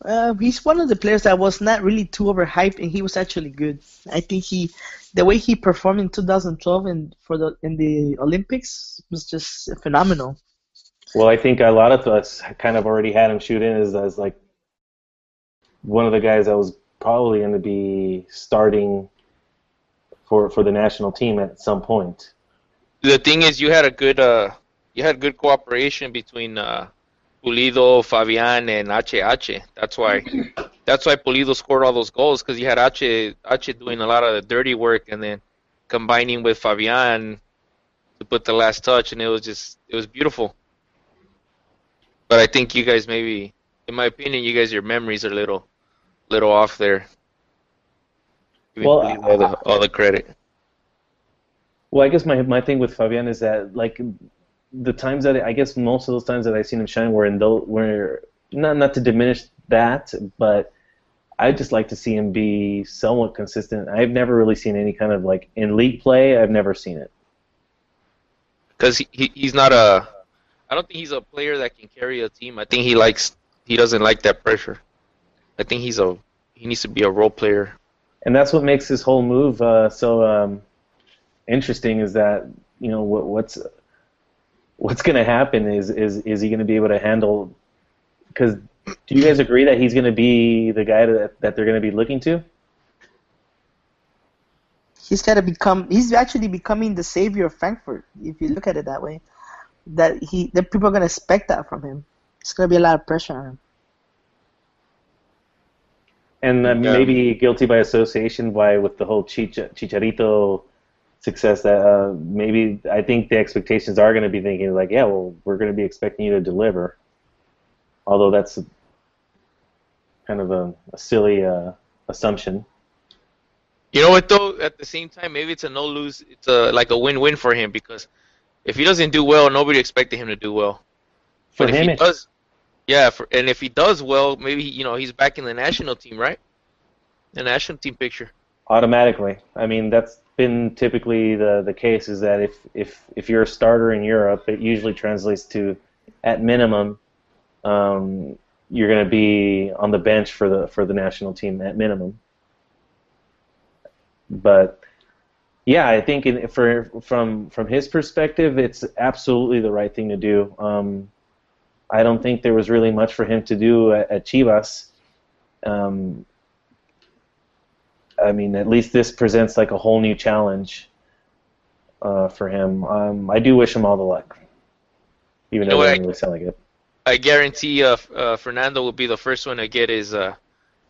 Uh, he's one of the players that was not really too overhyped, and he was actually good. I think he, the way he performed in 2012 and for the in the Olympics was just phenomenal. Well, I think a lot of us kind of already had him shoot in as, as like one of the guys that was probably going to be starting for for the national team at some point. The thing is, you had a good uh, you had good cooperation between uh, Pulido, Fabian, and HH. That's why <clears throat> that's why Pulido scored all those goals because you had H H doing a lot of the dirty work and then combining with Fabian to put the last touch, and it was just it was beautiful. But I think you guys maybe, in my opinion, you guys your memories are a little little off there. Giving Well, all the all the credit. Well, I guess my my thing with Fabian is that like the times that I guess most of those times that I've seen him shine were in those were not not to diminish that, but I just like to see him be somewhat consistent. I've never really seen any kind of like in league play. I've never seen it. because he, he he's not a I don't think he's a player that can carry a team. I think he likes he doesn't like that pressure. I think he's a he needs to be a role player. and that's what makes this whole move uh, so um, interesting. Is that you know what, what's what's going to happen is is is he going to be able to handle? Because do you guys agree that he's going to be the guy that that they're going to be looking to? He's got to become. He's actually becoming the savior of Frankfurt. If you look at it that way, that he that people are going to expect that from him. It's going to be a lot of pressure on him. And uh, Yeah. maybe guilty by association by with the whole Chich- Chicharito success that uh, maybe I think the expectations are going to be thinking like, yeah, well, we're going to be expecting you to deliver. Although that's kind of a, a silly uh, assumption. You know what though? At the same time, maybe it's a no lose. It's a like a win win for him because if he doesn't do well, nobody expected him to do well. For But if him, he does, yeah, for, and if he does well, maybe you know he's back in the national team, right? The national team picture. Automatically. I mean, that's been typically the the case is that if if if you're a starter in Europe, it usually translates to, at minimum, um, you're going to be on the bench for the for the national team at minimum. But yeah, I think in, for from from his perspective, it's absolutely the right thing to do. Um, I don't think there was really much for him to do at, at Chivas. Um, I mean, at least this presents like a whole new challenge uh, for him. Um, I do wish him all the luck, even You know though it what, doesn't really sound like it. I guarantee uh, uh, Fernando will be the first one to get his uh,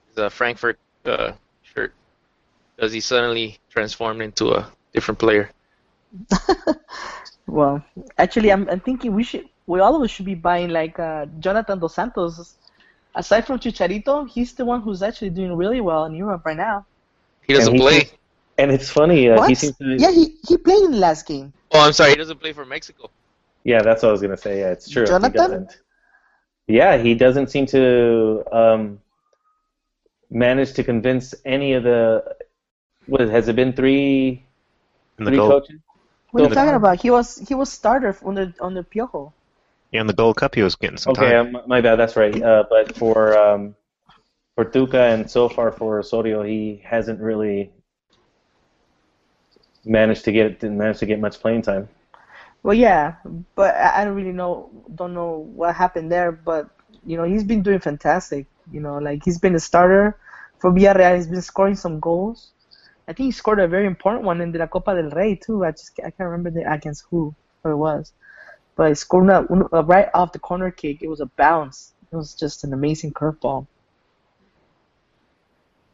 his uh, Frankfurt uh, shirt because he suddenly transformed into a different player. <laughs> Well, actually, I'm, I'm thinking we should, we all of us should be buying like uh, Jonathan Dos Santos. Aside from Chicharito, he's the one who's actually doing really well in Europe right now. He doesn't And he play. seems- And it's funny. Uh, what? he seems to. Yeah, he, he played in the last game. Oh, I'm sorry, he doesn't play for Mexico. Yeah, that's what I was gonna say. Yeah, it's true. Jonathan? doesn't. Yeah, he doesn't seem to um, manage to convince any of the. What has it been three? And the three gold, coaches? What are you talking back. about? He was he was starter on the on the Piojo. yeah, in the Gold Cup, he was getting some Okay, time. um, my bad. That's right. Uh, but for um, for Tuca and so far for Osorio, he hasn't really managed to get didn't manage to get much playing time. Well, yeah, but I don't really know don't know what happened there. But you know, he's been doing fantastic. You know, like he's been a starter for Villarreal. He's been scoring some goals. I think he scored a very important one in the Copa del Rey too. I just I can't remember the, against who who it was, but he scored a right off the corner kick. It was a bounce. It was just an amazing curveball.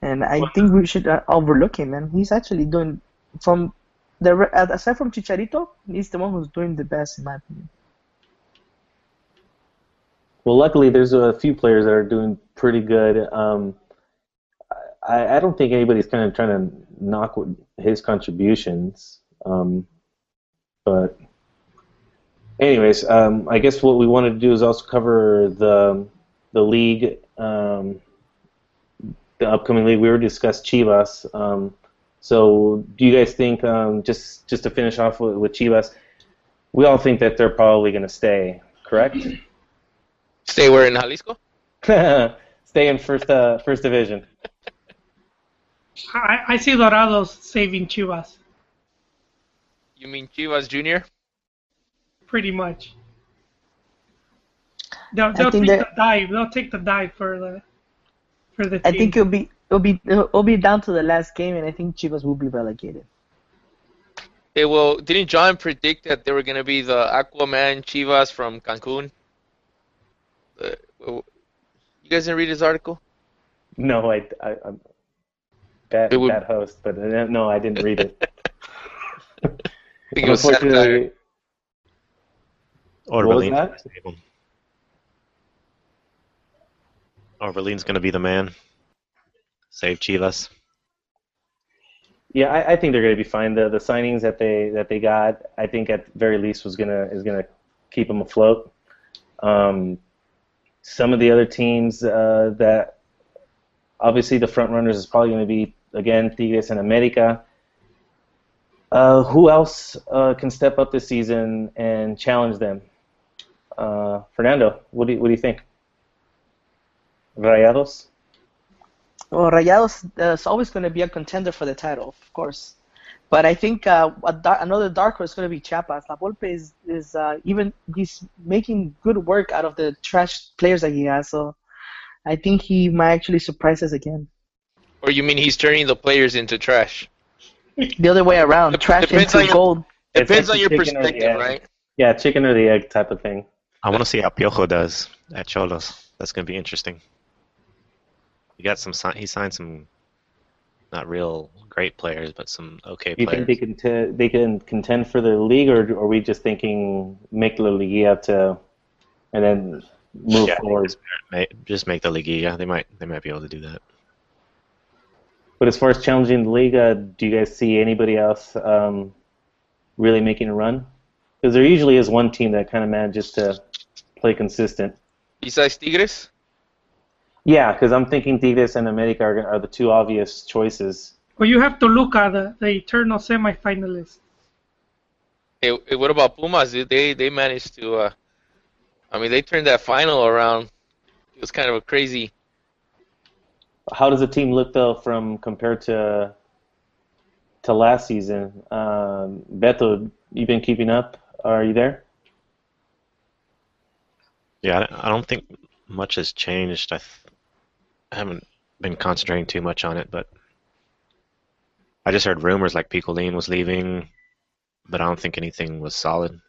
And I think we should uh, overlook him, man. He's actually doing from the re- aside from Chicharito, he's the one who's doing the best in my opinion. Well, luckily, there's a few players that are doing pretty good. Um, I, I don't think anybody's kind of trying to knock his contributions. Um, but, anyways, um, I guess what we wanted to do is also cover the the league, um, the upcoming league. We already discussed Chivas. Um, so, do you guys think um, just just to finish off with, with Chivas, we all think that they're probably going to stay, correct? Stay where in Jalisco? <laughs> Stay in first uh, first division. I, I see Dorados saving Chivas, You mean Chivas Junior? pretty much. They'll, they'll take that- the dive. They'll take the dive for the for the I team. think it'll be it'll be it'll be down to the last game, and I think Chivas will be relegated. Hey, well, didn't John predict that they were gonna be the Aquaman Chivas from Cancun? Uh, you guys didn't read his article? No, I, I I'm bad would- bad host, but uh, no, I didn't read it. <laughs> I think it was satire. Unfortunately, What was that? Him. Orbelin's going to be the man. Save Chivas. yeah, I, I think they're going to be fine. The the signings that they that they got, I think at very least was gonna is gonna keep them afloat. Um, some of the other teams uh, that obviously the front runners is probably going to be again Tigres and America. Uh, who else uh, can step up this season and challenge them? Uh, Fernando, what do you, what do you think? Rayados. Well, Rayados is always going to be a contender for the title, of course. But I think uh, a dar- another dark horse is going to be Chiapas. La Volpe is, is uh, even he's making good work out of the trash players that he has. So I think he might actually surprise us again. Or you mean he's turning the players into trash? The other way around, Dep- trash depends into on your- gold. It's Depends like on your the chicken or the perspective, right? Yeah, chicken or the egg type of thing. I want to see how Piojo does at Xolos. That's going to be interesting. He got some. He signed some, not real great players, but some okay players. Do you think they can t- they can contend for the league, or are we just thinking make La Liga to, and then move Yeah, forward? just, just make the Liguilla. They might. They might be able to do that. But as far as challenging the league, uh, do you guys see anybody else um, really making a run? Because there usually is one team that kind of manages to play consistent. Besides Tigres? Yeah, because I'm thinking Tigres and America are, are the two obvious choices. Well, you have to look at the, the eternal semifinalists. Hey, hey, what about Pumas? dude? They they managed to. Uh, I mean, they turned that final around. It was kind of a crazy. How does the team look though from compared to to last season? Um, Beto, you been keeping up? Are you there? Yeah, I I don't think much has changed. I, th- I haven't been concentrating too much on it, but I just heard rumors like Picolin was leaving, but I don't think anything was solid.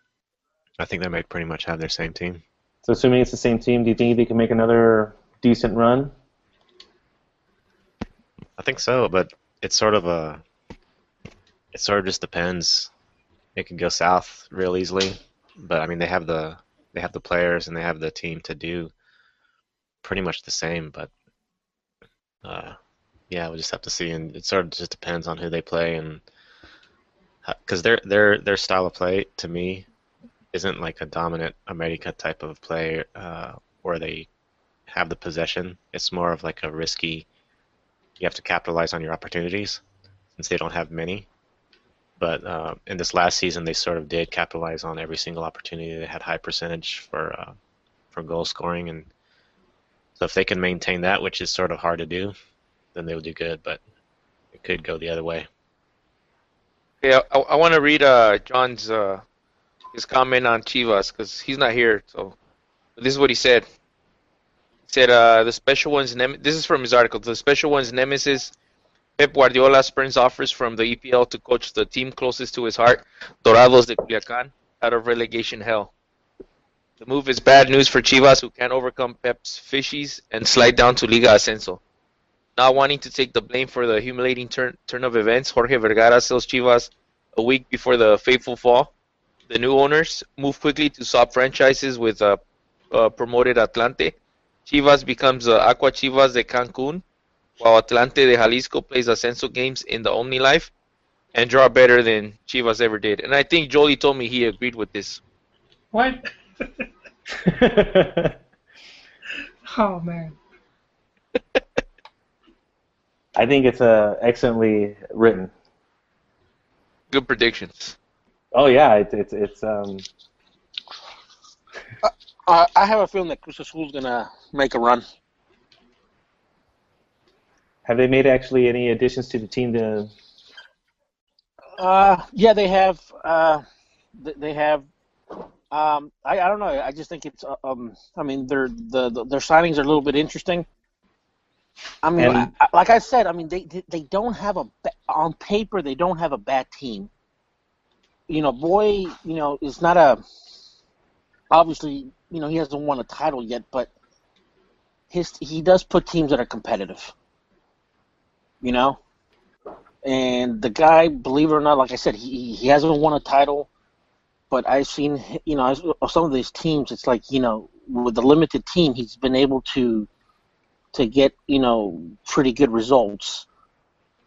I think they might pretty much have their same team. So assuming it's the same team, do you think they can make another decent run? I think so, but it's sort of a. It sort of just depends. It can go south real easily, but I mean they have the they have the players and they have the team to do pretty much the same. But uh, yeah, we'll just have to see, and it sort of just depends on who they play and because their their their style of play to me isn't like a dominant America type of play uh, where they have the possession. It's more of like a risky you have to capitalize on your opportunities since they don't have many. But uh, in this last season, they sort of did capitalize on every single opportunity. They had high percentage for uh, for goal scoring, and so if they can maintain that, which is sort of hard to do, then they will do good. But it could go the other way. Yeah, I, I want to read uh, John's uh, his comment on Chivas because he's not here. So this is what he said. He said uh, the special one's nem- this is from his article. The special one's nemesis Pep Guardiola spurns offers from the EPL to coach the team closest to his heart, Dorados de Culiacan, out of relegation hell. The move is bad news for Chivas, who can't overcome Pep's fishies and slide down to Liga Ascenso. Not wanting to take the blame for the humiliating turn, turn of events, Jorge Vergara sells Chivas a week before the fateful fall. The new owners move quickly to swap franchises with uh, uh, promoted Atlante. Chivas becomes uh, Aqua Chivas de Cancun, while Atlante de Jalisco plays Ascenso games in the OmniLife and draw better than Chivas ever did. And I think Jolie told me he agreed with this. What? <laughs> oh man. I think it's uh, excellently written. Good predictions. Oh yeah, it's it's, it's um, Uh, I have a feeling that Cruz Azul's gonna make a run. have they made actually any additions to the team to Uh, yeah, they have. Uh, they have. Um, I, I don't know. I just think it's. uh, Um, I mean, their the, the their signings are a little bit interesting. I mean, And- I, like I said, I mean they they, don't have a on paper they don't have a bad team. You know, boy, you know is not a. Obviously, you know he hasn't won a title yet, but his he does put teams that are competitive. You know, and the guy, believe it or not, like I said, he he hasn't won a title, but I've seen you know some of these teams. It's like you know with the limited team, he's been able to to get you know pretty good results.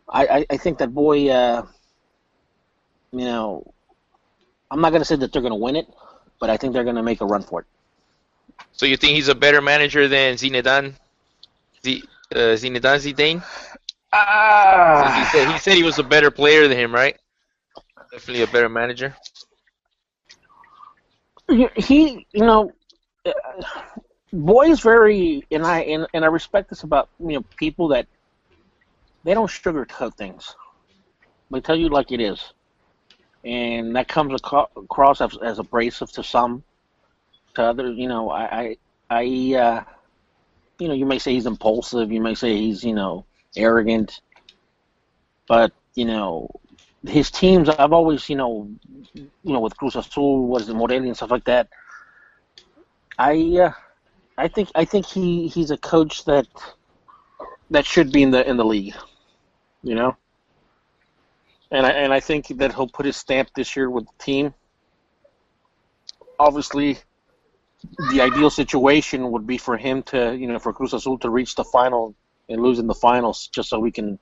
I I, I think that boy, uh, you know, I'm not gonna say that they're gonna win it, but I think they're gonna make a run for it. So you think he's a better manager than Zinedine? Z, uh, Zinedine Zidane? Ah, He said, he said he was a better player than him, right? Definitely a better manager. He, you know, boy is very, and I and, and I respect this about you know people that they don't sugarcoat things. They tell you like it is, and that comes across as, as abrasive to some. To others, you know, I, I, I uh, you know, you may say he's impulsive. You may say he's, you know, arrogant. But you know, his teams. I've always, you know, you know, with Cruz Azul, was the Morelia and stuff like that. I, uh, I think, I think he, he's a coach that that should be in the in the league. You know. And I and I think that he'll put his stamp this year with the team. Obviously, the ideal situation would be for him to, you know, for Cruz Azul to reach the final and lose in the finals, just so we can,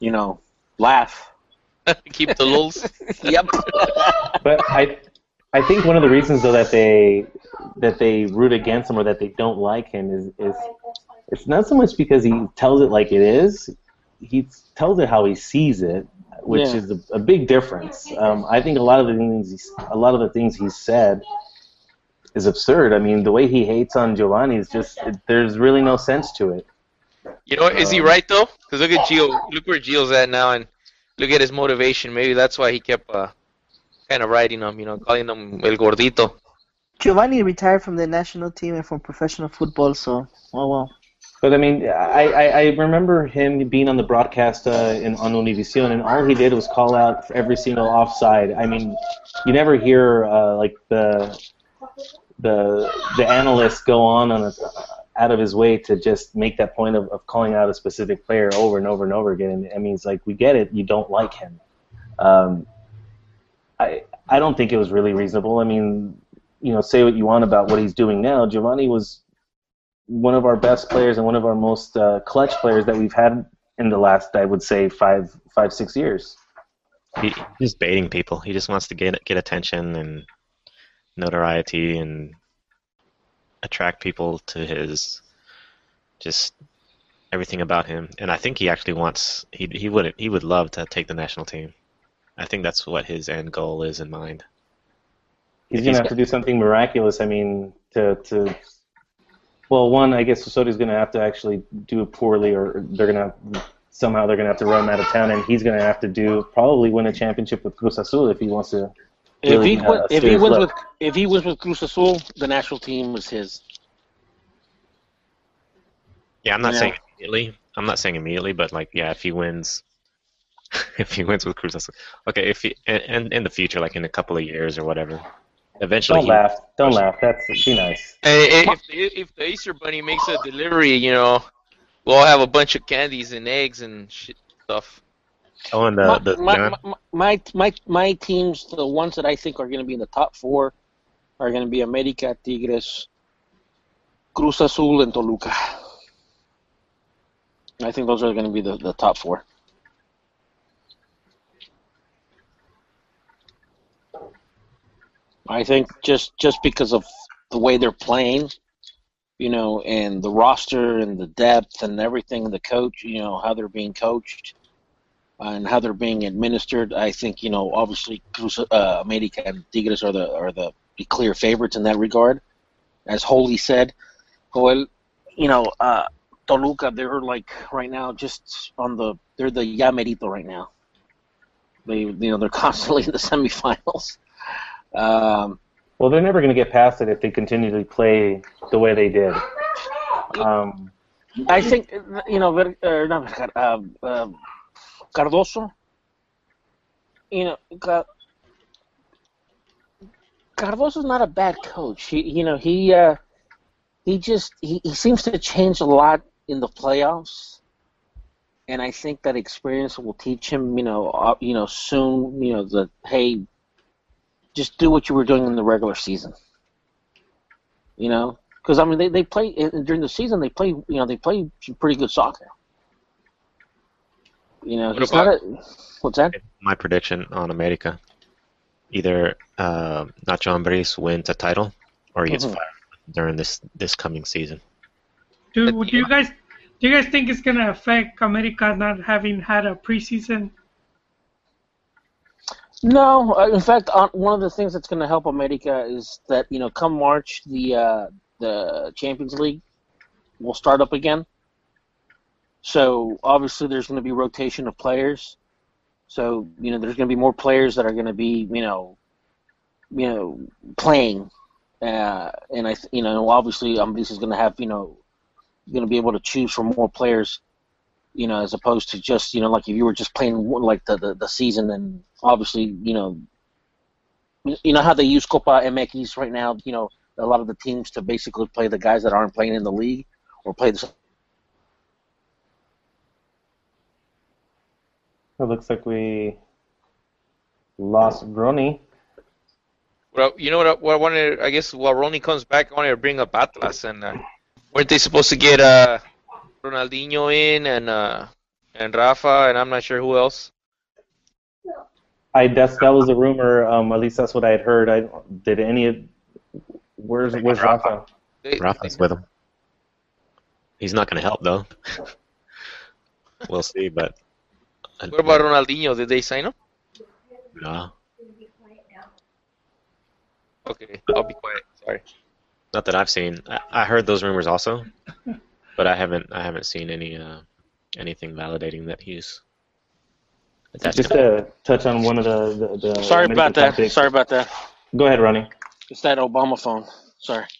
you know, laugh. <laughs> Keep the lulz. <laughs> yep. But I, I think one of the reasons though that they that they root against him or that they don't like him is is it's not so much because he tells it like it is. He tells it how he sees it, which Yeah. is a, a big difference. Um, I think a lot of the things he's, a lot of the things he said is absurd. I mean, the way he hates on Giovanni is just it, there's really no sense to it. You know, is he Um, right though? Because look at Gio. Look where Gio's at now, and look at his motivation. Maybe that's why he kept uh, kind of riding him. You know, calling him El Gordito. Giovanni retired from the national team and from professional football, so oh well. But I mean, I, I, I remember him being on the broadcast uh, in on Univision, and all he did was call out for every single offside. I mean, you never hear uh, like the the the analyst go on on a, out of his way to just make that point of, of calling out a specific player over and over and over again. And I mean, it's like we get it, you don't like him. Um, I I don't think it was really reasonable. I mean, you know, say what you want about what he's doing now. Giovanni was one of our best players and one of our most uh, clutch players that we've had in the last, I would say, five, five, six years. He, he's baiting people. He just wants to get get attention and notoriety and attract people to his just everything about him. And I think he actually wants he he would he would love to take the national team. I think that's what his end goal is in mind. He's If going he's to have to do something miraculous. I mean, to to. Well, one, I guess going to have to actually do it poorly, or they're going to somehow they're going to have to run him out of town, and he's going to have to do probably win a championship with Cruz Azul if he wants to. If he have if he wins look. with if he wins with Cruz Azul, the national team is his. Yeah, I'm not Yeah. saying immediately. I'm not saying immediately, but like yeah, if he wins <laughs> if he wins with Cruz Azul. Okay, if he and, and in the future like in a couple of years or whatever. Eventually Don't he, laugh. Don't laugh. That's be nice. And if the, if the Easter Bunny makes a delivery, you know, we'll have a bunch of candies and eggs and shit stuff. Oh, and the, my, the my, my, my my my teams, the ones that I think are going to be in the top four, are going to be America, Tigres, Cruz Azul, and Toluca. I think those are going to be the, the top four. I think just just because of the way they're playing, you know, and the roster and the depth and everything, the coach, you know, how they're being coached and how they're being administered. I think you know, obviously, Cruz, uh, America and Tigres are the are the clear favorites in that regard. As Holy said, Joel, you know, uh, Toluca, they're like right now just on the they're the ya merito right now. They you know they're <laughs> constantly in the semifinals. Um, Well, they're never going to get past it if they continue to play the way they did. <laughs> Um, I think you know, Ver- uh, not uh, uh, Cardozo. You know, Ca- Cardozo's not a bad coach. He, you know, he uh, he just he, he seems to change a lot in the playoffs, and I think that experience will teach him. You know, uh, you know, soon. You know, the hey, just do what you were doing in the regular season. You know, because I mean, they they play during the season. They play, you know, they play pretty good soccer. You know, What he's not a. What's that? my prediction on America. Either uh, Nacho Ambriz wins a title or he gets Mhm. fired during this this coming season. Do, do you guys do you guys think it's gonna affect America not having had a preseason? No, uh, in fact, one of the things that's going to help America is that you know, come March, the uh, the Champions League will start up again, So obviously there's going to be rotation of players. So you know there's going to be more players that are going to be you know, you know playing, uh, and I you know obviously Ambriz is going to have you know going to be able to choose from more players, you know, as opposed to just you know like if you were just playing like the the, the season and obviously you know, you know how they use Copa MX right now. You know a lot of the teams to basically play the guys that aren't playing in the league or play the It looks like we lost Ronnie. Well, you know what? I, what I wanted, I guess, while Ronnie comes back, I wanted to bring up Atlas, and uh, weren't they supposed to get uh, Ronaldinho in and uh, and Rafa, and I'm not sure who else. I that's that was a rumor. Um, at least that's what I had heard. I did any of. Where's where's Rafa? They, Rafa's with him. He's not going to help though. <laughs> we'll see, but what about Ronaldinho? Did they sign him? no, Okay, I'll be quiet. Sorry. not that I've seen. I, I heard those rumors also, but I haven't. I haven't seen any uh, anything validating that he's. attached Just to- to touch on one of the the. the Sorry about that. topics. Sorry about that. Go ahead, Ronnie. It's that Obama phone. Sorry. <laughs>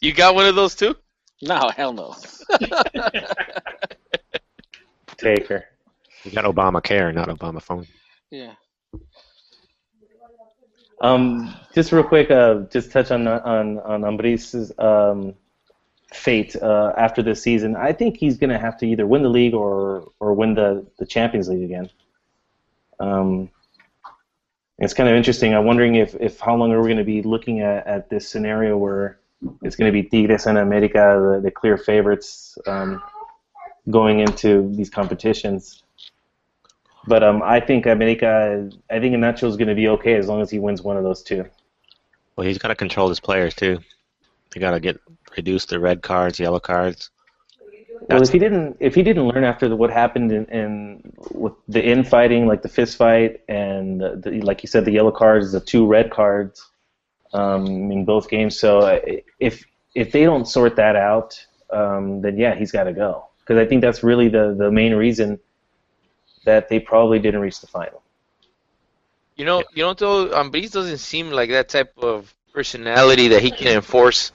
You got one of those too? No, hell no. <laughs> Take her. You got Obamacare, not Obama phone. yeah. Um, just real quick, uh, just touch on on on Ambriz's um, fate uh, after this season. I think he's going to have to either win the league or or win the the Champions League again. Um, it's kind of interesting. I'm wondering if, if how long are we going to be looking at, at this scenario where it's going to be Tigres and America, the, the clear favorites, um, going into these competitions. But um, I think America, I think Nacho is going to be okay as long as he wins one of those two. Well, he's got to control his players too. He got to get reduce the red cards, yellow cards. Well, if he didn't, if he didn't learn after the, what happened in, in with the infighting, like the fist fight, and the, the, like you said, the yellow cards, the two red cards um, in both games. So if if they don't sort that out, um, then yeah, he's got to go. Because I think that's really the the main reason that they probably didn't reach the final. You know, you don't know, though, Ambriz doesn't seem like that type of personality that he can enforce.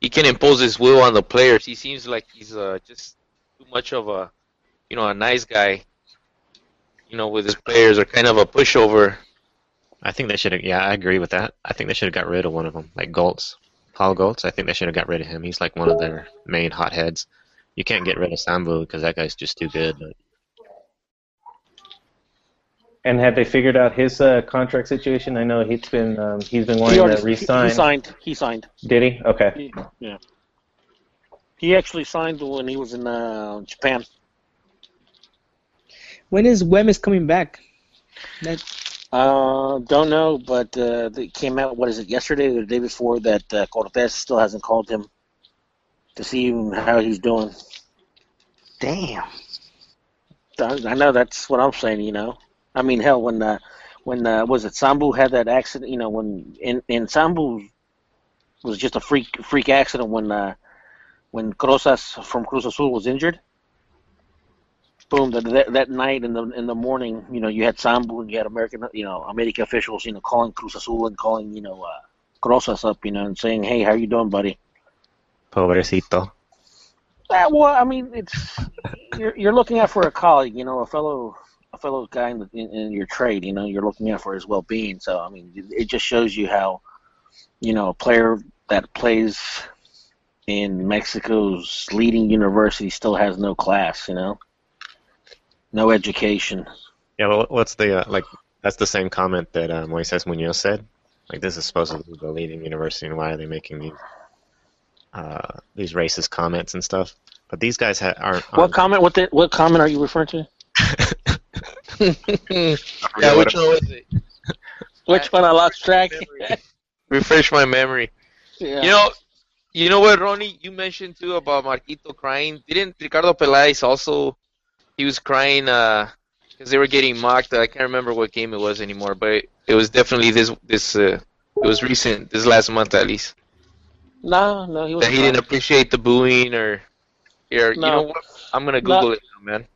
He can impose his will on the players. He seems like he's uh, just too much of a, you know, a nice guy. You know, with his players are kind of a pushover. I think they should have. Yeah, I agree with that. I think they should have got rid of one of them, like Goltz, Paul Goltz. I think they should have got rid of him. He's like one of their main hotheads. You can't get rid of Sambu because that guy's just too good. But And have they figured out his uh, contract situation? I know he's been um, he's been He, wanting already, to he, resign. he signed. He signed. Did he? Okay. He, yeah. He actually signed when he was in uh, Japan. When is Wemis coming back? That Uh, don't know, but uh, it came out. What is it? Yesterday or the day before that uh, Cortez still hasn't called him to see how he's doing. damn. I I know that's what I'm saying. You know, I mean, hell, when uh, when uh, was it Sambu had that accident? You know, when in in Sambu was just a freak freak accident when uh, when Crozas from Cruz Azul was injured. Boom! That, that that night in the in the morning, you know, you had Sambu and you had American, you know, America officials, you know, calling Cruz Azul and calling, you know, uh, Crozas up, you know, and saying, "Hey, how you doing, buddy?" Pobrecito. Uh, well, I mean, it's you're you're looking out for a colleague, you know, a fellow a fellow guy in, in, in your trade. You know, you're looking out for his well being. So, I mean, it just shows you how, you know, a player that plays in Mexico's leading university still has no class. You know, no education. Yeah, well, what's the uh, like? That's the same comment that uh, Moises Munoz said. Like, this is supposed to be the leading university, and why are they making these uh, these racist comments and stuff? But these guys ha- aren't. What aren't comment? What the, what comment are you referring to? <laughs> yeah, which one was it? <laughs> Which one? I lost track. Refresh my memory. yeah. You know, you know what, Ronnie? You mentioned too about Marquito crying. Didn't Ricardo Peláez also? He was crying because they were getting mocked. I can't remember what game it was anymore, but it, it was definitely this. This uh, it was recent, this last month at least. No, no, he was. That he didn't appreciate the booing or Here, you No. know what? I'm gonna No. Google it, now, man.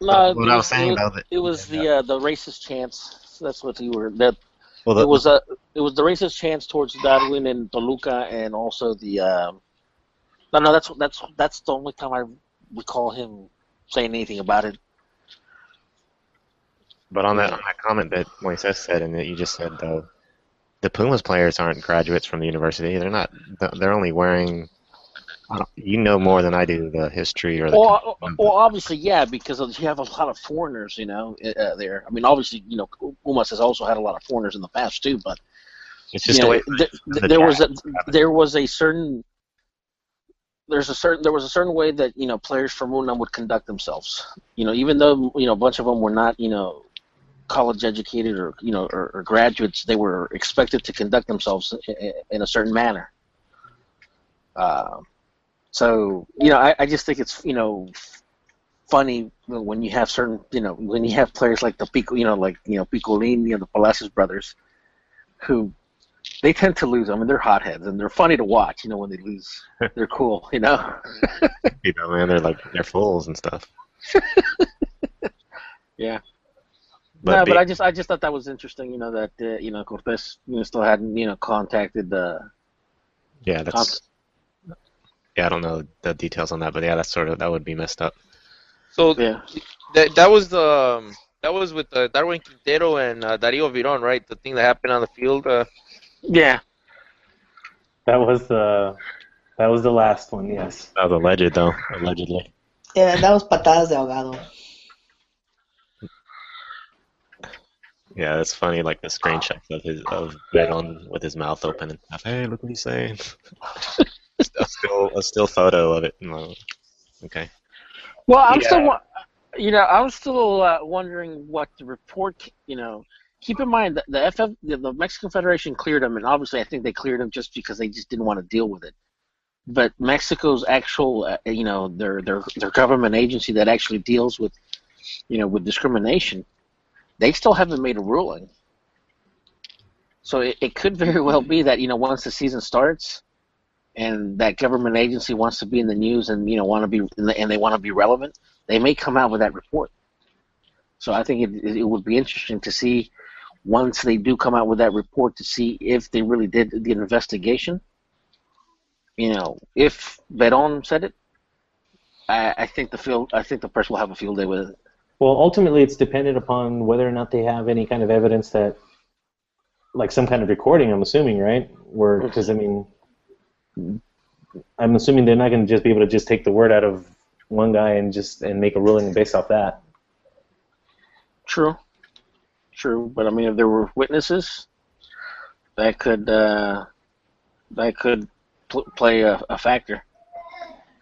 No, what it I was, was saying it, about it. it was the uh, the racist chants. That's what you were. That Well, the, it was a it was the racist chants towards Darwin and Toluca, and also the. Um, no, no, that's that's that's the only time I recall him saying anything about it. But on that, on that comment that Moises said and that you just said, though, the Pumas players aren't graduates from the university. They're not. They're only wearing. You know more than I do the history or the. Well, well, obviously, yeah, because you have a lot of foreigners, you know, uh, there. I mean, obviously, you know, Pumas has also had a lot of foreigners in the past too, but it's just you the know, way. th- the th- there was a there was a certain there's a certain there was a certain way that you know players from Unam would conduct themselves. You know, even though you know a bunch of them were not you know college educated or you know or, or graduates, they were expected to conduct themselves in, in a certain manner. Uh, so you know, I, I just think it's you know funny when you have certain you know when you have players like the Pico, you know, like you know Pikolín, you know, the Palacios brothers, who they tend to lose. I mean, they're hotheads and they're funny to watch. You know, when they lose, <laughs> they're cool. You know. You know, man, they're like they're fools and stuff. <laughs> yeah. But no, be- but I just I just thought that was interesting. You know that uh, you know Cortez you know still hadn't you know contacted the. yeah, that's. Yeah, I don't know the details on that, but yeah, that's sort of that would be messed up. So Yeah. that that was the um, that was with uh, Darwin Quintero and uh, Darío Verón, right? The thing that happened on the field. Uh, Yeah. That was the that was the last one. Yes. That was alleged, though. Allegedly. Yeah, that was patadas de ahogado. Yeah, it's funny, like the screenshots of his of Veron with his mouth open and stuff. Hey, look what he's saying. <laughs> a still a still photo of it. No. Okay. Well, I'm Yeah. still, you know, I'm still uh, wondering what the report, you know. Keep in mind that the FF, the, the Mexican Federation cleared him, and obviously I think they cleared him just because they just didn't want to deal with it. But Mexico's actual, uh, you know, their their their government agency that actually deals with, you know, with discrimination, they still haven't made a ruling. So it, it could very well be that you know once the season starts, and that government agency wants to be in the news and you know want to be and they want to be relevant, they may come out with that report. So I think it, it would be interesting to see once they do come out with that report to see if they really did the investigation. You know, if Veron said it, I, I think the field, I think the press will have a field day with it. Well, ultimately, it's dependent upon whether or not they have any kind of evidence that, like some kind of recording. I'm assuming, right? Where because I mean, I'm assuming they're not going to just be able to just take the word out of one guy and just and make a ruling based off that. True, true. But I mean, if there were witnesses, that could uh, that could pl- play a, a factor.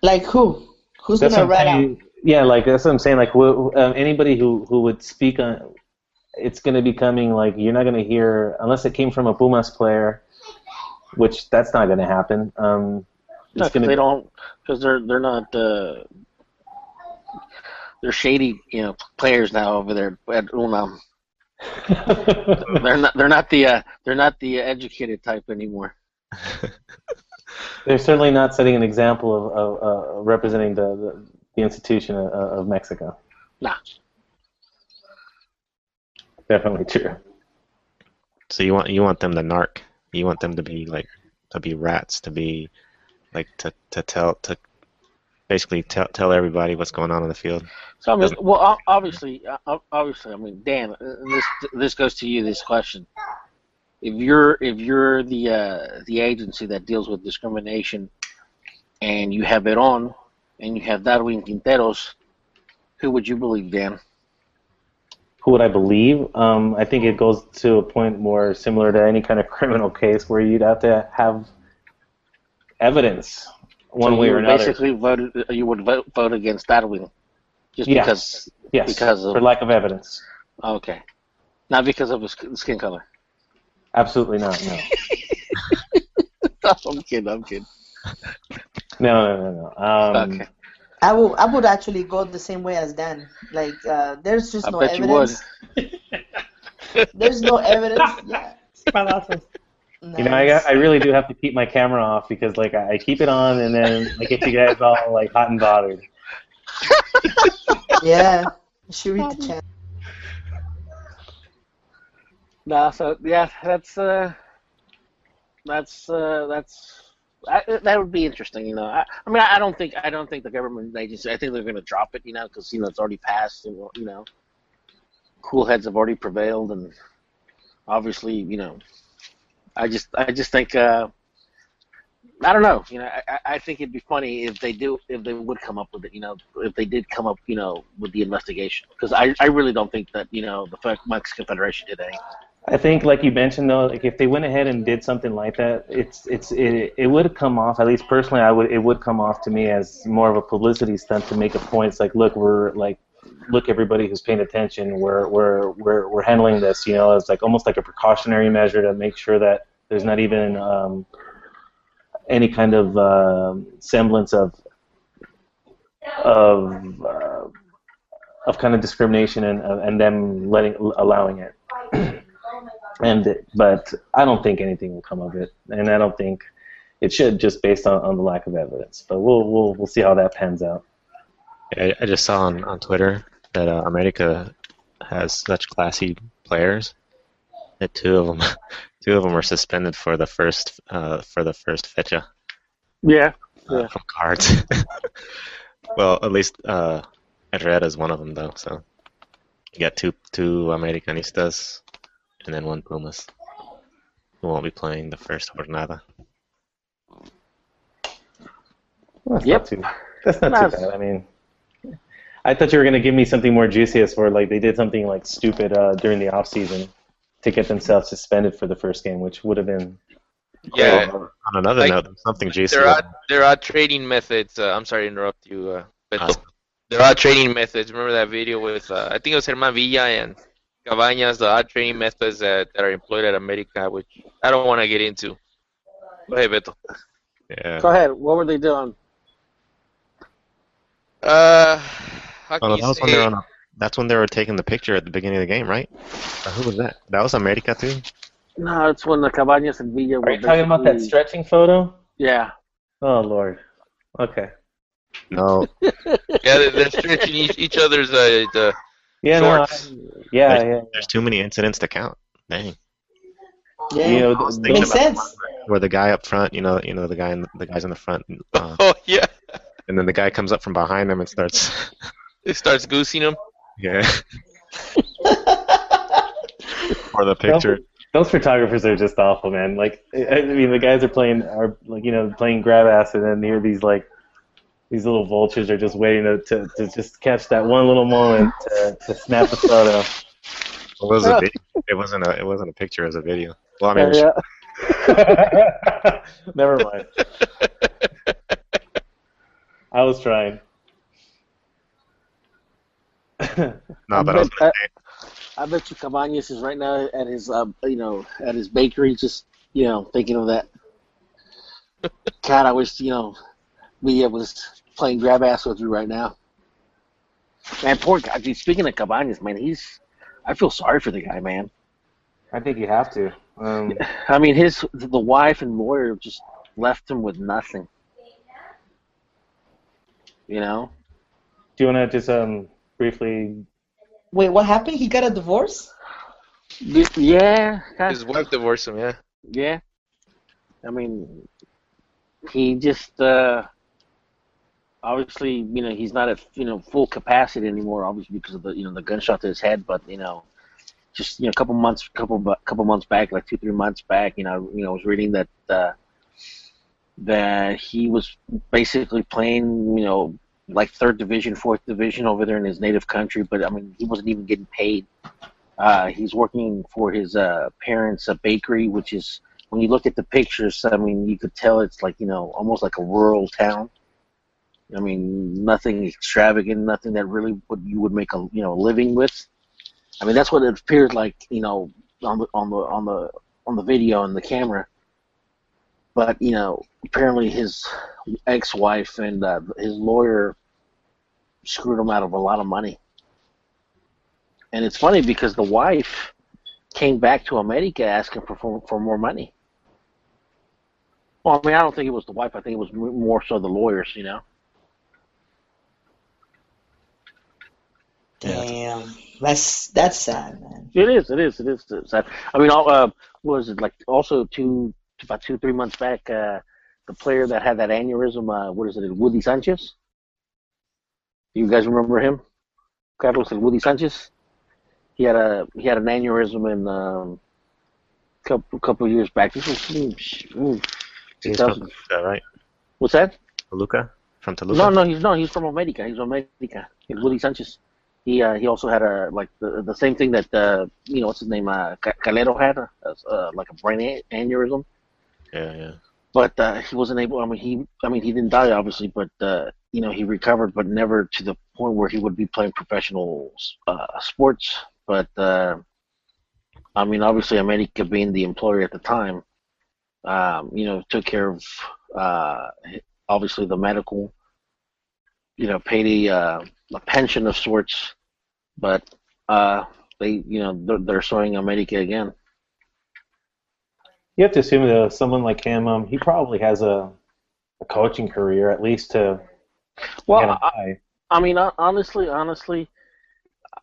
Like who? Who's That's gonna write out? Saying. Yeah, like that's what I'm saying. Like wh- um, anybody who who would speak on, it's going to be coming. Like you're not going to hear unless it came from a Pumas player, which that's not going to happen. Um, No, it's 'cause going they to don't because they're they're not uh, they're shady you know players now over there at Unam. <laughs> they're not they're not the uh, they're not the educated type anymore. <laughs> They're certainly not setting an example of, of uh, representing the, the, the institution of, of Mexico. Nah. Definitely true. So you want you want them to narc. You want them to be like to be rats, to be like to, to tell to basically tell tell everybody what's going on in the field. So I mean, well, obviously, uh, obviously, I mean, Dan, uh, this this goes to you. This question: If you're if you're the uh, the agency that deals with discrimination, and you have it on, and you have Darwin Quinteros, who would you believe, Dan? Who would I believe? Um, I think it goes to a point more similar to any kind of <laughs> criminal case where you'd have to have evidence one So way or another. Basically, vote you would vote vote against Darwin, just Yeah. because yes, because of for lack of evidence. okay, not because of his skin color. Absolutely not. <laughs> No. I'm kidding. I'm kidding. No, no, no, no. Um, Okay. I will. I would actually go the same way as Dan. Like, uh, there's just I no bet you would. evidence. There's no evidence. <laughs> Yeah. Palazos. You know, I, got- I really do have to keep my camera off because like I I keep it on and then I get you guys all like hot and bothered. Yeah. You should read the chat. No, so yeah, that's uh, that's uh, that's I, that would be interesting. You know, I, I mean, I don't think I don't think the government agency. I think they're going to drop it. You know, because you know it's already passed, and you know, cool heads have already prevailed, and obviously, you know, I just I just think uh, I don't know. You know, I, I- I think it'd be funny if they do if they would come up with it. You know, if they did come up, you know, with the investigation, because I I really don't think that you know the Mexican Federation did anything. I think, like you mentioned, though, like if they went ahead and did something like that, it's it's it, it would come off. At least personally, I would it would come off to me as more of a publicity stunt to make a point. It's like, look, we're like, look, everybody who's paying attention, we're we're we're we're handling this. You know, it's like almost like a precautionary measure to make sure that there's not even um, any kind of um semblance of of uh, of kind of discrimination and and them letting allowing it. And but I don't think anything will come of it, and I don't think it should just based on, on the lack of evidence. But we'll we'll we'll see how that pans out. I, I just saw on, on Twitter that uh, America has such classy players that two of them, <laughs> two of them were suspended for the first uh, for the first fecha Yeah. uh, Yeah. from cards. <laughs> well, at least uh, Herrera is one of them though. So you got two two Americanistas and then one Pumas who won't be playing the first jornada. That's Yep. not too. That's not That's- too bad. I mean, I thought you were gonna give me something more juicy as for like they did something like stupid uh, during the off season to get themselves suspended for the first game, which would have been. Yeah, On another Like, note, something juicy. there are there are trading methods. Uh, I'm sorry to interrupt you, uh, but Uh, there are trading methods. Remember that video with uh, I think it was Germán Villa and Cabañas. There are trading methods that, that are employed at America, which I don't want to get into. Go ahead, Beto. yeah. Go ahead. What were they doing? Uh, how Oh, can no, you that was when they were on a, that's when they were taking the picture at the beginning of the game, right? Or who was that? That was America too. No, it's when the Cabañas and Villa were Are you talking about that stretching photo? Yeah. Oh Lord. Okay. No, <laughs> Yeah, they're, they're stretching each, each other's uh, the Yeah. No. I- yeah. Yeah. there's too many incidents to count. Dang. Yeah. You know, th- Makes about sense. Where the guy up front, you know, you know the guy, in, the guys in the front, uh, <laughs> Oh yeah, and then the guy comes up from behind them and starts, <laughs> it starts goosing them. yeah, <laughs> for the picture. Those photographers are just awful, man. Like, I I mean, the guys are playing are like you know playing grab ass, and then here these like these little vultures are just waiting to, to, to just catch that one little moment to, to snap a photo. It was a video. It wasn't a. It wasn't a picture. It was a video. Well, I mean, Yeah, yeah. <laughs> Never mind. <laughs> I was trying. no, but I was gonna say, I bet you Cabañas is right now at his, uh, you know, at his bakery, just you know, thinking of that. <laughs> God, I wish you know, Villa was playing grab ass with you right now. Man, poor guy. Dude, speaking of Cabañas, man, he's. I feel sorry for the guy, man. I think you have to. Um, <laughs> I mean, his the wife and lawyer just left him with nothing. You know. do you want to just um briefly? Wait, what happened? He got a divorce? Yeah. kind- His wife divorced him. Yeah. Yeah. I mean, he just uh, obviously, you know, he's not at you know full capacity anymore, obviously because of the you know the gunshot to his head. But you know, just you know, a couple months, couple couple months back, like two three months back, you know, you know, I was reading that uh, that he was basically playing, you know, like third division, fourth division over there in his native country, but I mean, he wasn't even getting paid. Uh, he's working for his uh, parents' uh, bakery, which is when you look at the pictures, I mean, you could tell it's like you know almost like a rural town. I mean, nothing extravagant, nothing that really would you would make a you know living with. I mean, that's what it appeared like, you know, on the on the on the on the video and the camera. But you know, apparently his ex-wife and uh, his lawyer screwed him out of a lot of money. And it's funny because the wife came back to America asking for for more money. Well, I mean, I don't think it was the wife. I think it was more so the lawyers, you know. Damn, that's that's sad, man. It is. It is. It is. Sad. I mean, all, uh, what was it like? Also, two about two three months back, uh, the player that had that aneurysm. Uh, what is it? Woody Sanchez. Do you guys remember him? Carlos and Woody Sanchez. He had a he had an aneurysm in um, couple couple years back. This was ooh, He's from 2000. Toluca, right? What's that? Toluca? From Toluca? No, no, he's no, he's from America. He's from America. He's Willie Sanchez. He uh, he also had a like the the same thing that uh, you know what's his name uh, Calero had uh, uh, like a brain aneurysm, Yeah, yeah. but uh, he wasn't able. I mean he I mean he didn't die obviously, but uh, you know he recovered, but never to the point where he would be playing professional uh, sports. But uh, I mean obviously America being the employer at the time, um, you know took care of uh, obviously the medical, you know, paid a, uh, a pension of sorts, but uh, they, you know, they're, they're suing America again. You have to assume that someone like him, um, he probably has a, a coaching career at least to Well, I. I mean, honestly, honestly,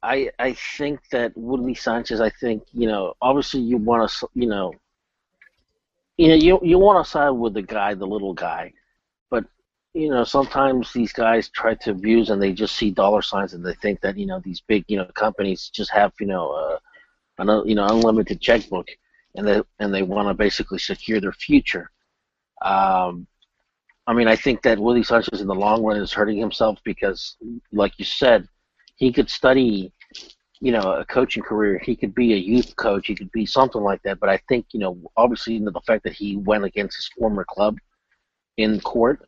I I think that Woodley Sanchez. I think you know, obviously, you want to, you know, you know, you you want to side with the guy, the little guy, you know, sometimes these guys try to abuse and they just see dollar signs and they think that you know these big you know companies just have you know uh, an you know unlimited checkbook and they and they want to basically secure their future. Um, I mean, I think that Willie Sanchez in the long run is hurting himself because, like you said, he could study, you know, a coaching career. He could be a youth coach. He could be something like that. But I think, you know, obviously, you know, the fact that he went against his former club in court,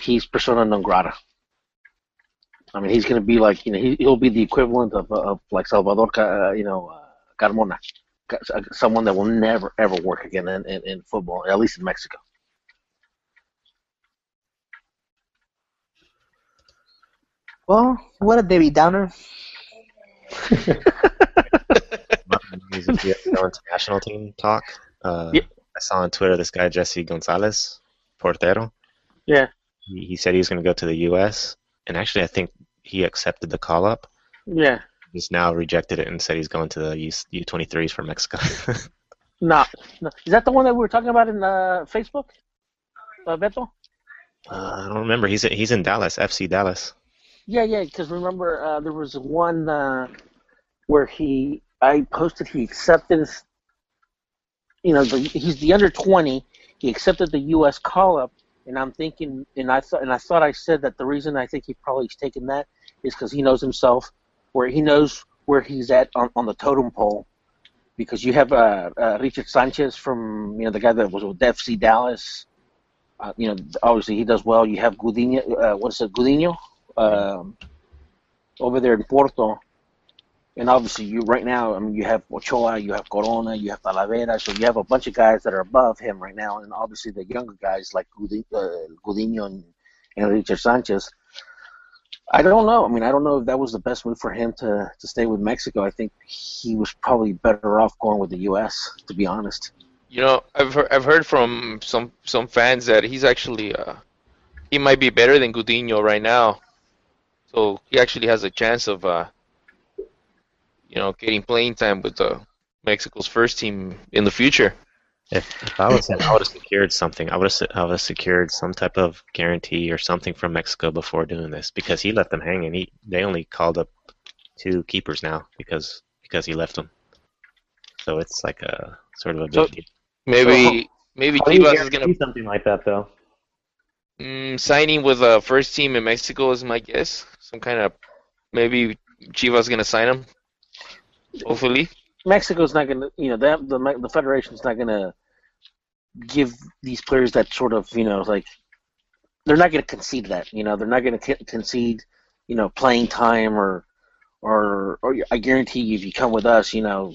he's persona non grata. I mean, he's going to be like, you know, he, he'll be the equivalent of, of like Salvador, uh, you know, uh, Carmona, someone that will never ever work again in, in, in football, at least in Mexico. Well, what a Debbie Downer. <laughs> News international team talk. Uh, Yep. I saw on Twitter this guy Jesse Gonzalez, Portero. Yeah. He, he said he was going to go to the U.S. and actually I think he accepted the call up. Yeah. He's now rejected it and said he's going to the U U23s for Mexico. <laughs> No, no. Is that the one that we were talking about in uh, Facebook? Uh, Beto? uh, I don't remember. He's he's in Dallas, FC Dallas. Yeah, yeah. Because remember, uh, there was one uh, where he, I posted he accepted, you know, the, he's the under twenty. He accepted the U.S. call up, and I'm thinking, and I thought, and I thought I said that the reason I think he probably has taken that is because he knows himself, where he knows where he's at on, on the totem pole. Because you have uh, uh, Richard Sanchez from, you know, the guy that was with FC Dallas. Uh, you know, obviously he does well. You have Gudiño, uh, what's it, Gudiño? um, over there in Porto. And obviously, you right now, I mean, you have Ochoa, you have Corona, you have Talavera, so you have a bunch of guys that are above him right now, and obviously the younger guys like uh, Gudiño and, and Richard Sanchez. I don't know. I mean, I don't know if that was the best move for him to, to stay with Mexico. I think he was probably better off going with the U.S. To be honest. You know, I've heard, I've heard from some some fans that he's actually uh, he might be better than Gudiño right now. So he actually has a chance of uh, you know getting playing time with uh, Mexico's first team in the future. If, if I was him, I would have secured something. I would have I would have secured some type of guarantee or something from Mexico before doing this because he left them hanging. he they only called up two keepers now because because he left them. So it's like a sort of a big So- deal. Maybe maybe How Chivas is gonna do something like that though? mm, signing with a first team in Mexico is my guess. Some kind of maybe Chivas is gonna sign him. Hopefully. Mexico's not going to, you know, that the the federation's not going to give these players that sort of, you know, like they're not going to concede that. You know, they're not going to concede, you know, playing time or, or, or I guarantee you, if you come with us, you know,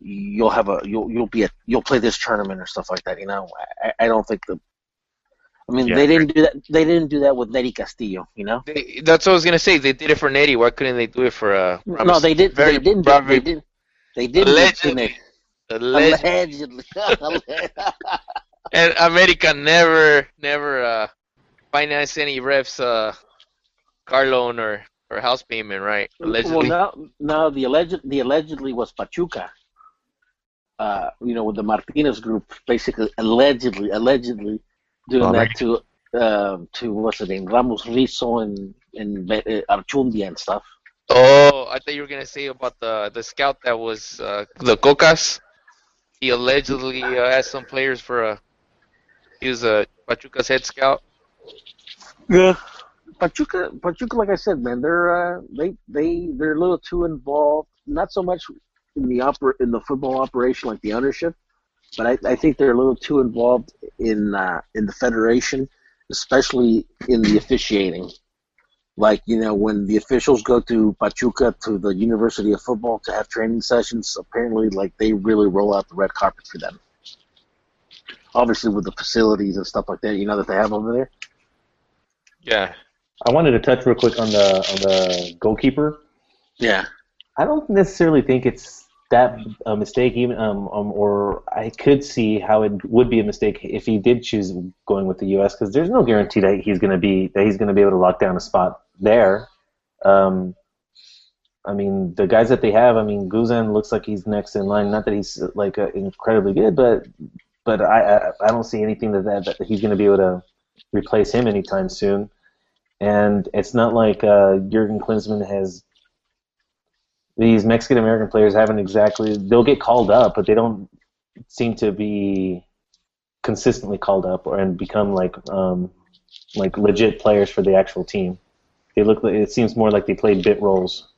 you'll have a you'll you'll be a you'll play this tournament or stuff like that. You know, I, I don't think the. I mean, Yeah. they didn't do that. They didn't do that with Nery Castillo. You know. They, that's what I was gonna say. They did it for Nery. Why couldn't they do it for uh? No, they did. Very, they didn't. do- They didn't. They didn't. Allegedly. Allegedly. Allegedly. And America never, never uh, financed any refs, uh, car loan or or house payment, right? Allegedly. Well, now, now the alleged, the allegedly was Pachuca. Uh, you know, with the Martinez group, basically allegedly, allegedly doing Bummer. that to, uh, to what's the name, Ramos Rizzo and and uh, Archundia and stuff. Oh, I thought you were gonna say about the the scout that was uh, the Cocas. He allegedly uh, asked some players for a. He was a Pachuca's head scout. Yeah. Pachuca, Pachuca, like I said, man, they're uh, they they they're a little too involved. Not so much in the oper- in the football operation like the ownership, but I, I think they're a little too involved in uh, in the federation, especially in the officiating. Like you know, when the officials go to Pachuca to the University of Football to have training sessions, apparently, like they really roll out the red carpet for them. Obviously, with the facilities and stuff like that, you know that they have over there. Yeah. I wanted to touch real quick on the on the goalkeeper. Yeah. I don't necessarily think it's that a mistake, even um, um, or I could see how it would be a mistake if he did choose going with the U.S. because there's no guarantee that he's going to be that he's going to be able to lock down a spot there. Um, I mean, the guys that they have, I mean, Guzan looks like he's next in line. Not that he's like uh, incredibly good, but but I, I I don't see anything that that, that he's going to be able to replace him anytime soon. And it's not like uh, Jurgen Klinsmann has these Mexican American players haven't exactly they'll get called up, but they don't seem to be consistently called up or and become like um, like legit players for the actual team. They look like it seems more like they played bit roles.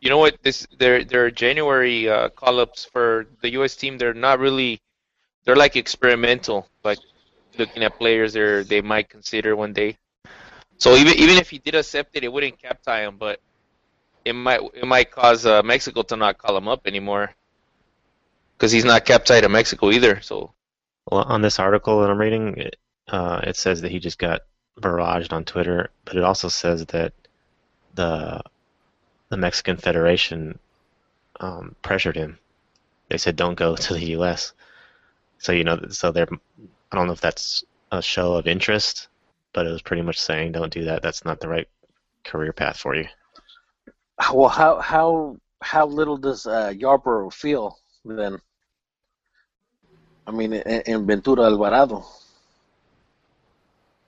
You know what? This their their January uh, call-ups for the U.S. team. They're not really. They're like experimental, like looking at players they they might consider one day. So even even if he did accept it, it wouldn't cap tie him, but it might it might cause uh, Mexico to not call him up anymore because he's not kept tight to Mexico either. So Well, on this article that I'm reading, it, uh, it says that he just got barraged on Twitter, but it also says that the the Mexican Federation um, pressured him. They said, "Don't go to the U.S." So you know, so they're. I don't know if that's a show of interest, but it was pretty much saying, "Don't do that. That's not the right career path for you." Well, how how how little does uh, Yarbrough feel then? I mean, in, Ventura Alvarado.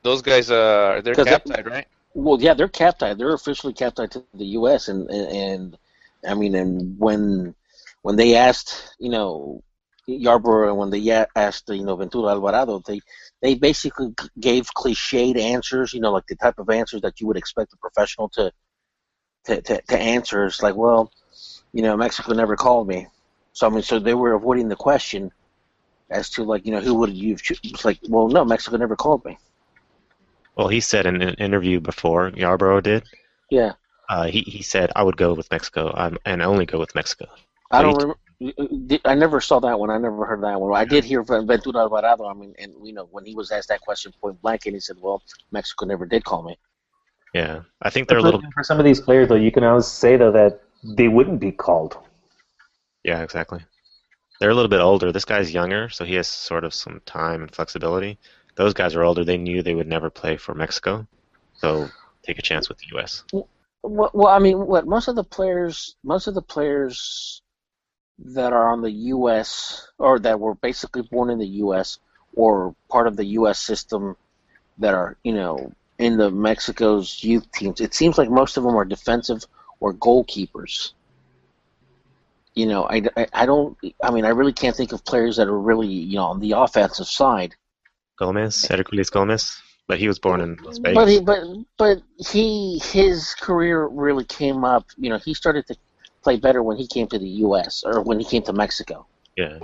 those guys, uh, they're cap tied, right? Well, yeah, they're cap tied. They're officially cap tied to the U.S. and, and and I mean, and when when they asked, you know, Yarbrough, and when they asked, you know, Ventura Alvarado, they they basically gave cliched answers, you know, like the type of answers that you would expect a professional to to to, to answer. It's like, well, you know, Mexico never called me, so I mean, so they were avoiding the question as to like, you know, who would you? have choo- It's like, well, no, Mexico never called me. Well, he said in an interview before Yarbrough did. Yeah. Uh, he he said, "I would go with Mexico, um, and only go with Mexico." I So don't. he- Remember, I never saw that one. I never heard that one. I did hear from Ventura Alvarado. I mean, and you know, when he was asked that question point blank, and he said, "Well, Mexico never did call me." Yeah, I think they're a For- little. for some of these players though, you can always say though that they wouldn't be called. Yeah, exactly. They're a little bit older. This guy's younger, so he has sort of some time and flexibility. Those guys are older. They knew they would never play for Mexico, so take a chance with the U.S. Well, well, I mean, what most of the players, most of the players that are on the U.S. or that were basically born in the U.S. or part of the U.S. system that are, you know, in the Mexico's youth teams, it seems like most of them are defensive or goalkeepers. You know, I, I, I don't, I mean, I really can't think of players that are really, you know, on the offensive side. Gomez, Herculez Gomez, but he was born in Las Vegas. But he, but but he his career really came up. You know, he started to play better when he came to the U.S. or when he came to Mexico. yeah,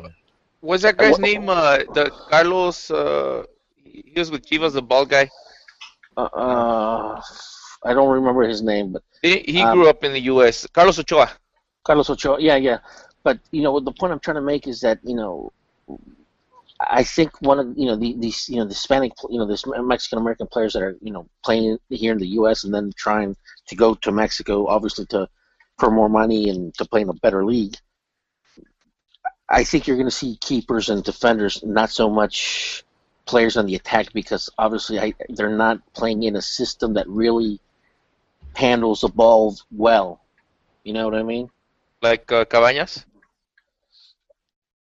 What's that guy's name? Uh, the Carlos. Uh, he was with Chivas, the bald guy. Uh, uh, I don't remember his name, but He, he Um, grew up in the U.S. Carlos Ochoa. Carlos Ochoa. Yeah, yeah. But you know, the point I'm trying to make is that you know, I think one of you know the, these you know the Hispanic you know this Mexican American players that are you know playing here in the U.S. and then trying to go to Mexico, obviously to for more money and to play in a better league. I think you're going to see keepers and defenders, not so much players on the attack, because obviously I, they're not playing in a system that really handles the ball well. You know what I mean? Like uh, Cabañas.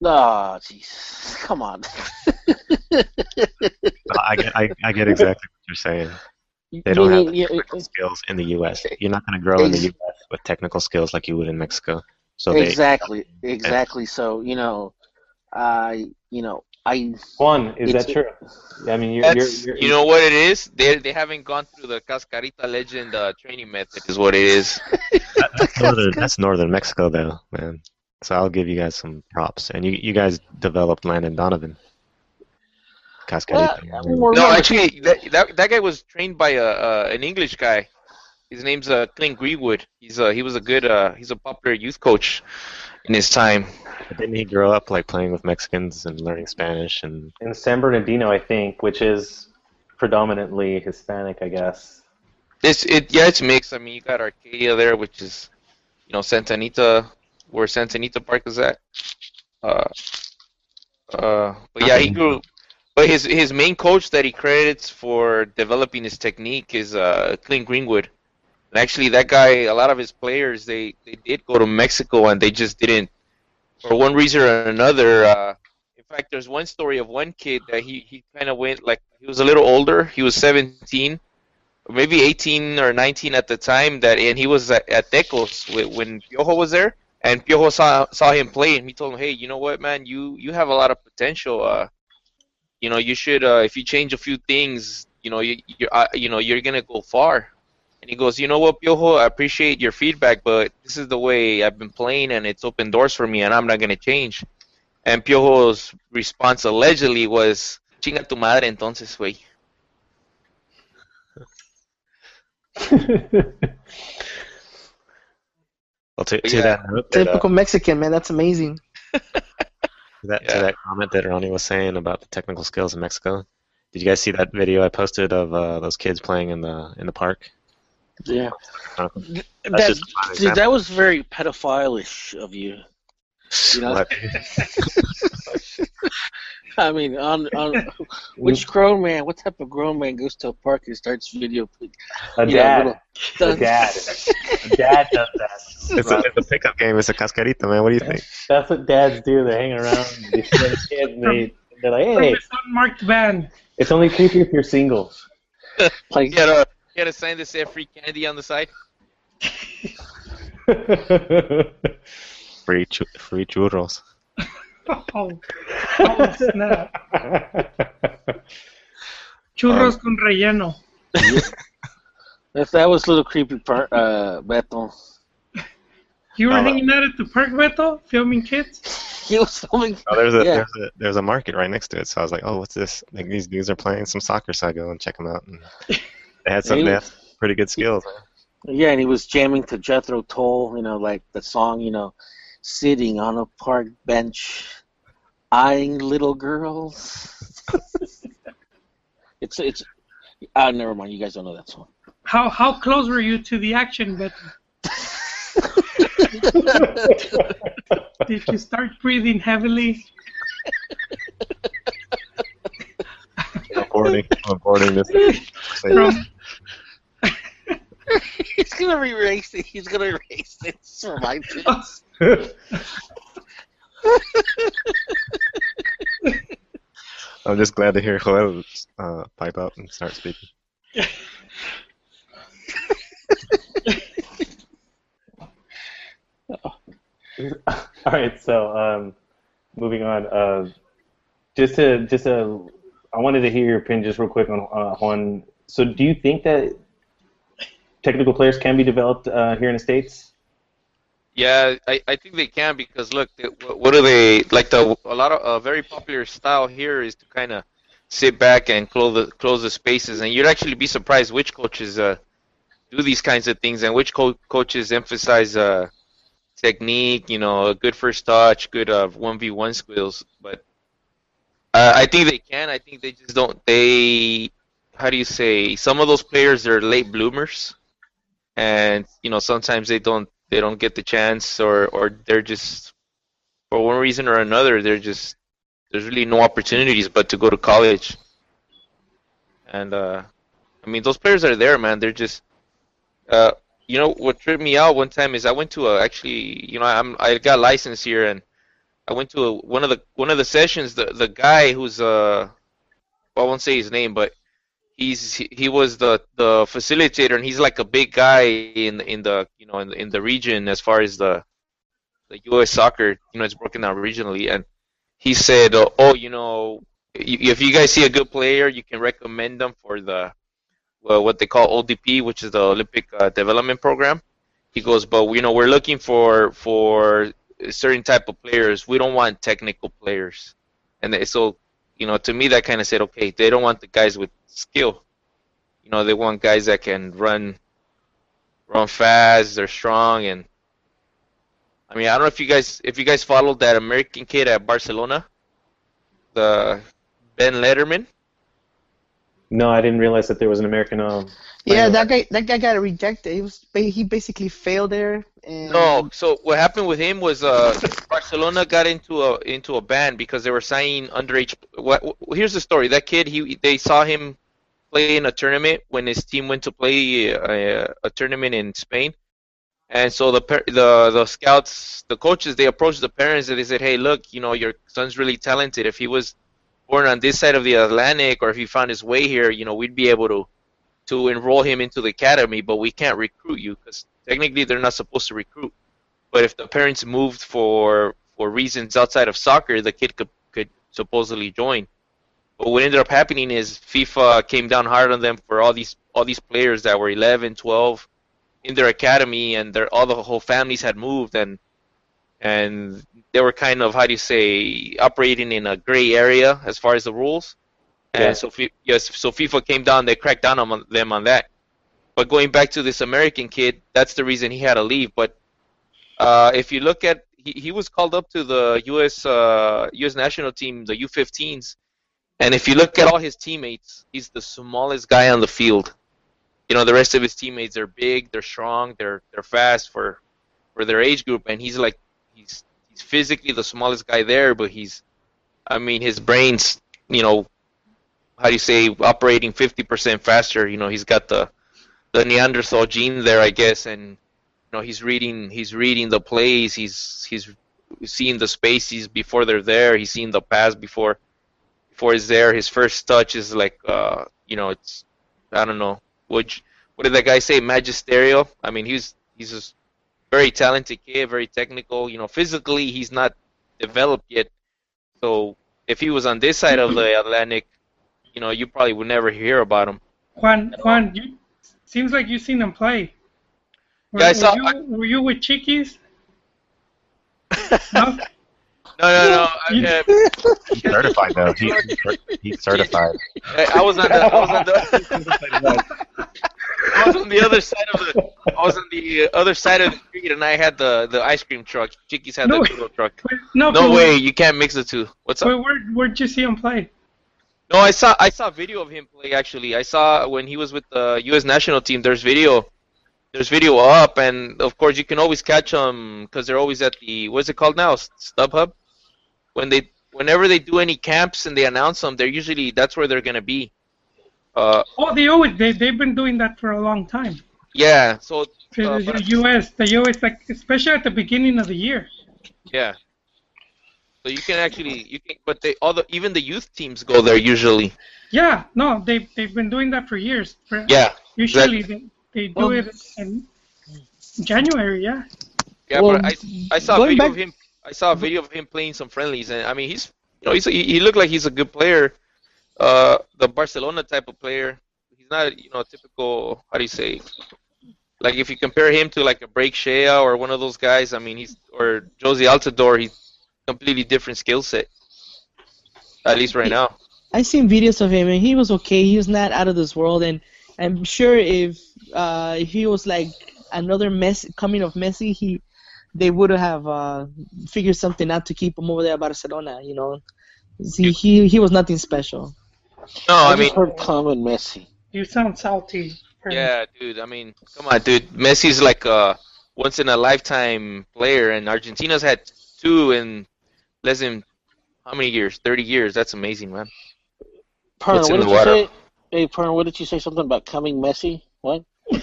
Oh, Jesus. <laughs> Come on. No, <laughs> I get, I, I get exactly what you're saying. They don't have the technical skills in the U.S. You're not going to grow in the U.S. with technical skills like you would in Mexico. So they, exactly, <laughs> exactly. So you know, I, you know, I. Juan, is that true? I mean, you're, you're, you're, you know what it is? They they haven't gone through the Cascarita legend uh, training method, is what it is. <laughs> that's, northern, that's <laughs> northern Mexico, though, man. So I'll give you guys some props. And you you guys developed Landon Donovan. Cascarita. Well, No, actually, that, that that guy was trained by a uh, an English guy. His name's uh, Clint Greenwood. He's uh, he was a good uh, he's a popular youth coach in his time. But didn't he grow up like playing with Mexicans and learning Spanish and in San Bernardino, I think, which is predominantly Hispanic, I guess. It's it yeah, it's mixed. I mean, you got Arcadia there, which is you know Santa Anita, where Santa Anita Park is at. Uh, uh, but yeah, he grew. But his his main coach that he credits for developing his technique is uh, Clint Greenwood. And actually, that guy, a lot of his players, they they did go to Mexico and they just didn't, for one reason or another. Uh, in fact, there's one story of one kid that he he kind of went like he was a little older. He was 17 or maybe 18 or 19 at the time that and he was at, at Tecos wh- when Piojo was there and Piojo saw saw him play and he told him hey you know what man you you have a lot of potential uh you know you should uh, if you change a few things you know you you're, uh, you know you're going to go far and he goes you know what Piojo I appreciate your feedback but this is the way I've been playing and it's opened doors for me and I'm not going to change and Piojo's response allegedly was chinga tu madre entonces güey <laughs> well to, to Yeah. that note that, uh, Typical Mexican, man. That's amazing. <laughs> to that to that comment that Ronnie was saying about the technical skills in Mexico. Did you guys see that video I posted of uh, those kids playing in the in the park? Yeah. Th- That, just a fine see, example. that was very pedophile-ish of you. You know? <laughs> I mean, on on which grown man? What type of grown man goes to a park and starts video? A you know, dad. little- A dad. <laughs> A dad does that. It's a, it's a pickup game. It's a cascarita, man. What do you think? That's what dads do. They hang around. They kids and they, they're like, hey, this unmarked van. it's only creepy if you're single. <laughs> Like, You had a you had a sign that said free candy on the side. <laughs> Free chu- free churros. <laughs> Oh, oh snap. Churros con relleno. <laughs> if that was a little creepy part, uh, Beto. You were Oh, hanging out at the park, Beto, filming kids? He was filming. Oh, there's a Yeah. there's a there's a market right next to it. So I was like, oh, what's this? Like these dudes are playing some soccer, so I go and check them out. And they had some Hey. pretty good skills. Man. Yeah, and he was jamming to Jethro Tull. You know, like the song. You know, sitting on a park bench, eyeing little girls. <laughs> it's it's. Ah, never mind. You guys don't know that song. How how close were you to the action, but? <laughs> Did you start breathing heavily? I'm boarding, I'm boarding this. From <laughs> He's gonna erase it. He's gonna erase it for my <laughs> I'm just glad to hear Joel uh, pipe up and start speaking. <laughs> All right, so um, moving on. Uh, just to just to, I wanted to hear your opinion just real quick on uh, Juan. So, do you think that technical players can be developed uh, here in the states? Yeah, I, I think they can because look, what, do they like? The a lot of a very popular style here is to kind of sit back and close the close the spaces, and you'd actually be surprised which coaches uh, do these kinds of things and which co- coaches emphasize uh, technique, you know, a good first touch, good uh, one v one skills. But uh, I think they can. I think they just don't. They how do you say? Some of those players are late bloomers, and you know sometimes they don't they don't get the chance or or they're just for one reason or another they're just there's really no opportunities but to go to college and uh i mean those players are there man they're just Uh, you know what tripped me out one time is I went to a actually, you know, I'm I got licensed here and I went to a, one of the one of the sessions. The the guy who's uh, well, I won't say his name, but he's he, was the the facilitator and he's like a big guy in in the you know in the, in the region as far as the the U.S. soccer. You know, it's broken down regionally, and he said, uh, "Oh, you know, if you guys see a good player, you can recommend them for the well, what they call ODP, which is the Olympic uh, Development Program." He goes, "But you know, we're looking for for certain type of players. We don't want technical players." And so, you know, to me, that kind of said, okay, they don't want the guys with skill. You know, they want guys that can run, run fast. They're strong, and I mean, I don't know if you guys if you guys followed that American kid at Barcelona, the Ben Lederman. No, I didn't realize that there was an American. Um, Yeah, that guy that guy got rejected. He was he basically failed there. And No, so what happened with him was uh, Barcelona got into a into a ban because they were signing underage. What, what- here's the story. That kid, he they saw him play in a tournament when his team went to play a, a tournament in Spain, and so the the the scouts, the coaches, they approached the parents and they said, "Hey, look, you know your son's really talented. If he was born on this side of the Atlantic, or if he found his way here, you know, we'd be able to." To enroll him into the academy, but we can't recruit you because technically they're not supposed to recruit. But if the parents moved for for reasons outside of soccer, the kid could could supposedly join. But what ended up happening is FIFA came down hard on them for all these all these players that were 11, 12 in their academy, and their all the whole families had moved, and and they were kind of how do you say operating in a gray area as far as the rules. Yeah. And so Fi- yes, so FIFA came down, they cracked down on them on that. But going back to this American kid, that's the reason he had to leave. But uh, if you look at, he, he was called up to the U.S. Uh, U.S. national team, the U15s, and if you look at all his teammates, he's the smallest guy on the field. You know, the rest of his teammates are big, they're strong, they're they're fast for for their age group, and he's like he's he's physically the smallest guy there, but he's, I mean, his brain's you know, how do you say, operating 50% faster. You know, he's got the the Neanderthal gene there, I guess, and you know he's reading he's reading the plays, he's he's seeing the spaces before they're there, he's seeing the pass before before it's there. His first touch is like uh you know it's I don't know which what did that guy say magisterial? I mean he's he's a very talented kid, very technical. You know physically he's not developed yet, so if he was on this side of the <clears throat> Atlantic, you know you probably would never hear about him. Juan, Juan, you seems like you've seen him play. Were, Yeah, I saw- Were you, were you with Chiquis? no. <laughs> No, no, no. I, You- uh, He's certified though. He, he's certified. I I was on the, I was on the, I was on the other side of the, I was on the other side of the street, and I had the the ice cream truck. Chiquis had No. the noodle truck. No, No but way, you can't mix the two. What's up? where, where'd you see him play? No, I saw I saw video of him play. Actually, I saw when he was with the U.S. national team. There's video. There's video up, and of course you can always catch them because they're always at the what's it called now? StubHub. When they, whenever they do any camps and they announce them, they're usually that's where they're gonna be. Uh, Oh, they always they they've been doing that for a long time. yeah. So Uh, the U.S., the U.S. like especially at the beginning of the year. Yeah. So you can actually you can, but they all the even the youth teams go there usually. Yeah, no, they they've been doing that for years. For, Yeah. Usually they, they do Well- it in January. Yeah. Yeah, Well, but I I saw a video back- of him. I saw a video of him playing some friendlies, and I mean he's you know he's he, he looked like he's a good player, uh, the Barcelona type of player. He's not you know a typical how do you say, like if you compare him to like a Brek Shea or one of those guys, I mean he's or Jozy Altidore, he's completely different skill set. At least right now. I seen videos of him and he was okay. He was not out of this world, and I'm sure if uh, if he was like another mess coming of Messi, he they would have uh, figured something out to keep him over there at Barcelona. You know, he he, he was nothing special. No, I, I mean just heard common Messi. You sound salty. for. Yeah, dude. I mean, come on, dude. Messi's like a once in a lifetime player, and Argentina's had two in less than how many years? Thirty years. That's amazing, man. Pern, What's what did you water? say? Hey, Pern, what did you say? Something about coming messy? What? <laughs>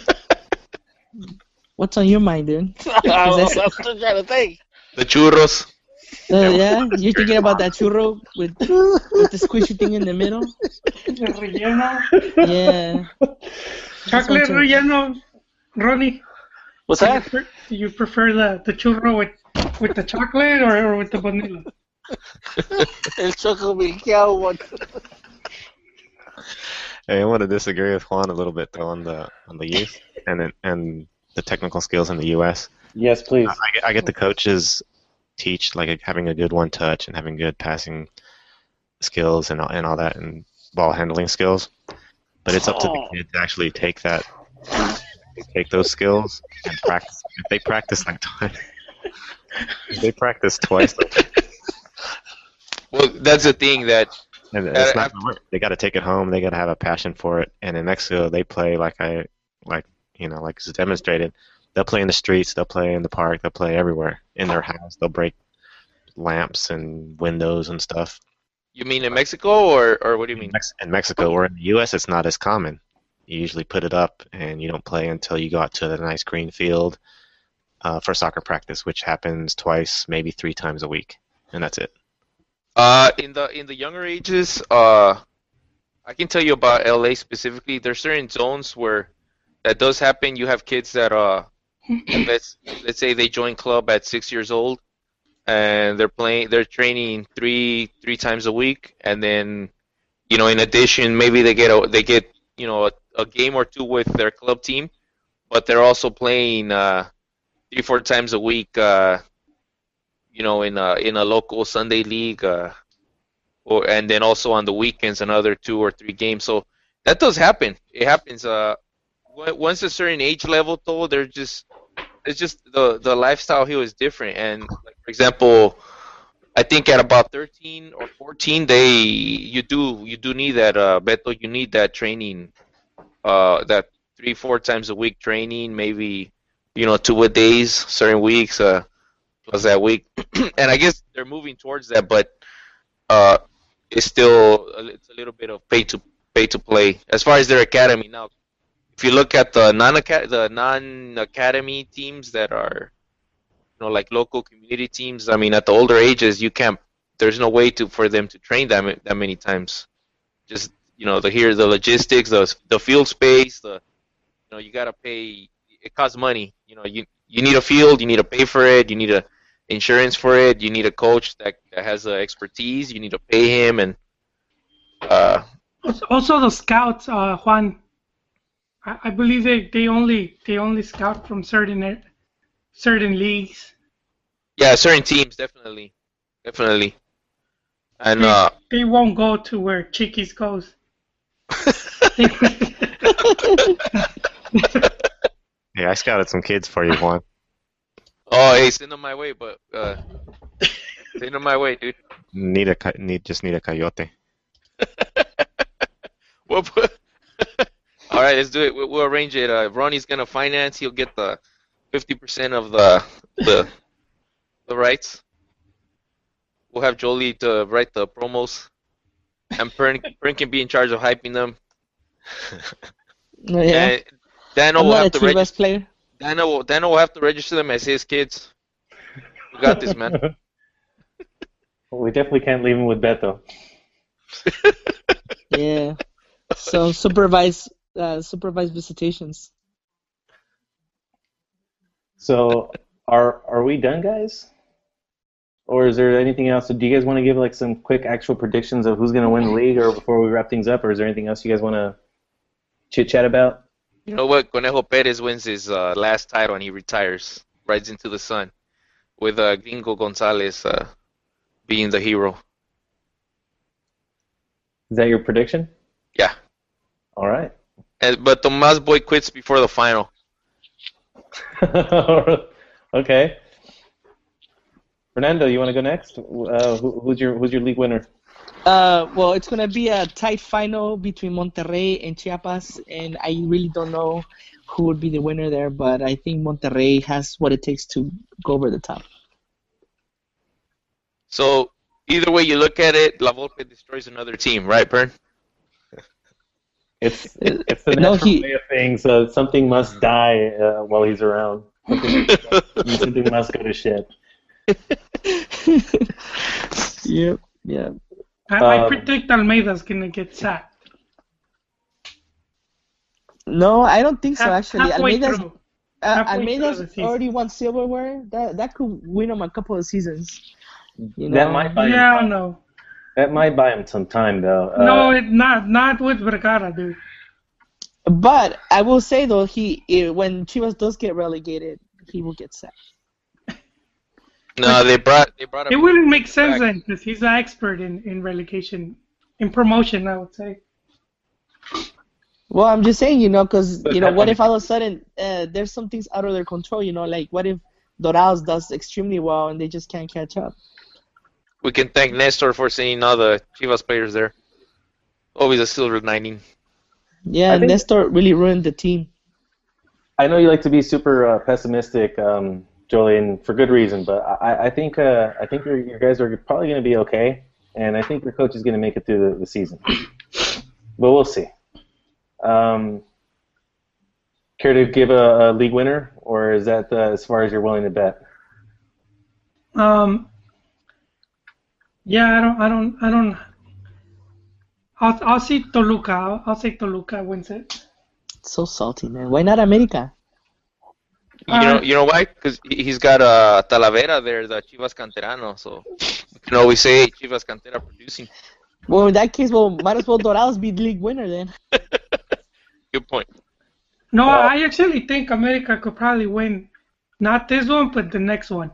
What's on your mind, dude? <laughs> I'm Is still trying to think. The churros. Uh, yeah, you're thinking about that churro with with the squishy thing in the middle. The relleno. Yeah. Chocolate relleno, Ronnie. What's Do you, that? pre- do you prefer the, the churro with, with the chocolate or, or with the vanilla? <laughs> El choco milkeado ah, one. Hey, I want to disagree with Juan a little bit though on the on the youth and and the technical skills in the U.S. Yes, please. I get, I get the coaches teach like having a good one touch and having good passing skills and all, and all that and ball handling skills. But it's up to the Oh. kid to actually take that, take those skills and practice. If they practice like <laughs> twice, if <laughs> they practice twice, <laughs> Well, that's the thing that and it's not I- work. They got to take it home. They got to have a passion for it. And in Mexico, they play like I like you know like it's demonstrated. They'll play in the streets. They'll play in the park. They'll play everywhere in their house. They'll break lamps and windows and stuff. you mean in Mexico or or what do you mean? In Mexico or in the U.S., it's not as common. You usually put it up, and you don't play until you go out to the nice green field uh, for soccer practice, which happens twice, maybe three times a week, and that's it. Uh, in the in the younger ages, uh, I can tell you about LA specifically. There's certain zones where that does happen. You have kids that uh, <laughs> let's let's say they join club at six years old, and they're playing, they're training three three times a week, and then, you know, in addition, maybe they get a they get you know a, a game or two with their club team, but they're also playing uh, three four times a week. Uh, you know, in a in a local Sunday league, uh, or and then also on the weekends another two or three games. So that does happen. It happens. Uh, on- once a certain age level, though, they're just it's just the the lifestyle here is different. And like for example, I think at about 13 or 14, they you do you do need that uh, Beto. You need that training, uh, that three four times a week training, maybe you know two a days, certain weeks. Uh, plus that week, <clears throat> and I guess they're moving towards that, but uh, it's still it's a little bit of pay to pay to play as far as their academy now. If you look at the non the non academy teams that are, you know, like local community teams, I mean, at the older ages, you can't. There's no way to for them to train that that many times. Just you know, the here the logistics, the the field space, the you know, you gotta pay. It costs money. You know, you you need a field, you need to pay for it, you need a insurance for it. You need a coach that, that has the expertise. You need to pay him, and uh, Also- the scouts, uh, Juan. I, I believe they, they only they only scout from certain certain leagues. yeah, certain teams definitely, definitely, and They, uh, they won't go to where Chiquis goes. <laughs> <laughs> Yeah, I scouted some kids for you, Juan. <laughs> oh, hey, send them my way, but uh, send them my way, dude. Need a need just need a coyote. <laughs> We'll put, <laughs> all right, let's do it. We'll, we'll arrange it. Uh, Ronnie's gonna finance. He'll get the fifty percent of the the the rights. We'll have Jolie to write the promos, and Pern, Pern can be in charge of hyping them. Yeah. And Dano I'm will have to register. player. Dano Dano will have to register them as his kids. We got this, man. <laughs> Well, we definitely can't leave him with Beto. <laughs> Yeah. So supervise uh, supervise visitations. So, are are we done, guys? Or is there anything else? Do you guys want to give like some quick actual predictions of who's going to win the league, or before we wrap things up, or is there anything else you guys want to chit chat about? You know what? Conejo Perez wins his uh, last title and he retires, rides into the sun, with uh, Gringo Gonzalez uh, being the hero. Is that your prediction? Yeah. All right. And, but Tomas Boy quits before the final. <laughs> okay. Fernando, you want to go next? Uh, who, who's your who's your league winner? Uh, well, it's gonna be a tight final between Monterrey and Chiapas, and I really don't know who would be the winner there, but I think Monterrey has what it takes to go over the top. So either way you look at it, La Volpe destroys another team, right, Bern? <laughs> It's it's the No, natural he- way of things. Uh, something must die uh, while he's around. Something, <laughs> something must go to shit. <laughs> Yep. Yeah. I, I Um, predict Almeyda's gonna get sacked. No, I don't think so. Half- Actually, halfway Almeyda's through. uh, Almeyda's already won silverware. That that could win him a couple of seasons. You know? That might buy him. Yeah, I don't. That might buy him some time though. Uh, no, it not not with Vergara, dude. But I will say though, he eh, when Chivas does get relegated, he will get sacked. No, they brought they brought It wouldn't make sense back. then, because he's an expert in, in relegation, in promotion, I would say. Well, I'm just saying, you know, because you know, what if all of a sudden uh, there's some things out of their control? You know, like what if Dorados does extremely well and they just can't catch up? We can thank Nestor for sending all the Chivas players there. Always a silver lining. Yeah, Nestor really ruined the team. I know you like to be super uh, pessimistic, um, Julian, for good reason. But I, I think uh, I think your, your guys are probably going to be okay, and I think your coach is going to make it through the, the season. But we'll see. Um, care to give a, a league winner, or is that uh, as far as you're willing to bet? Um, yeah, I don't, I don't, I don't. I'll, I'll see Toluca. I'll, I'll say Toluca wins it. So salty, man. Why not America? You know, Uh, you know why? Because he's got uh, Talavera there, the Chivas Canterano. So you can always say Chivas Cantera producing. Well, in that case, well, might as well Dorados be the league winner then. <laughs> Good point. No, Well- I actually think America could probably win, not this one, but the next one.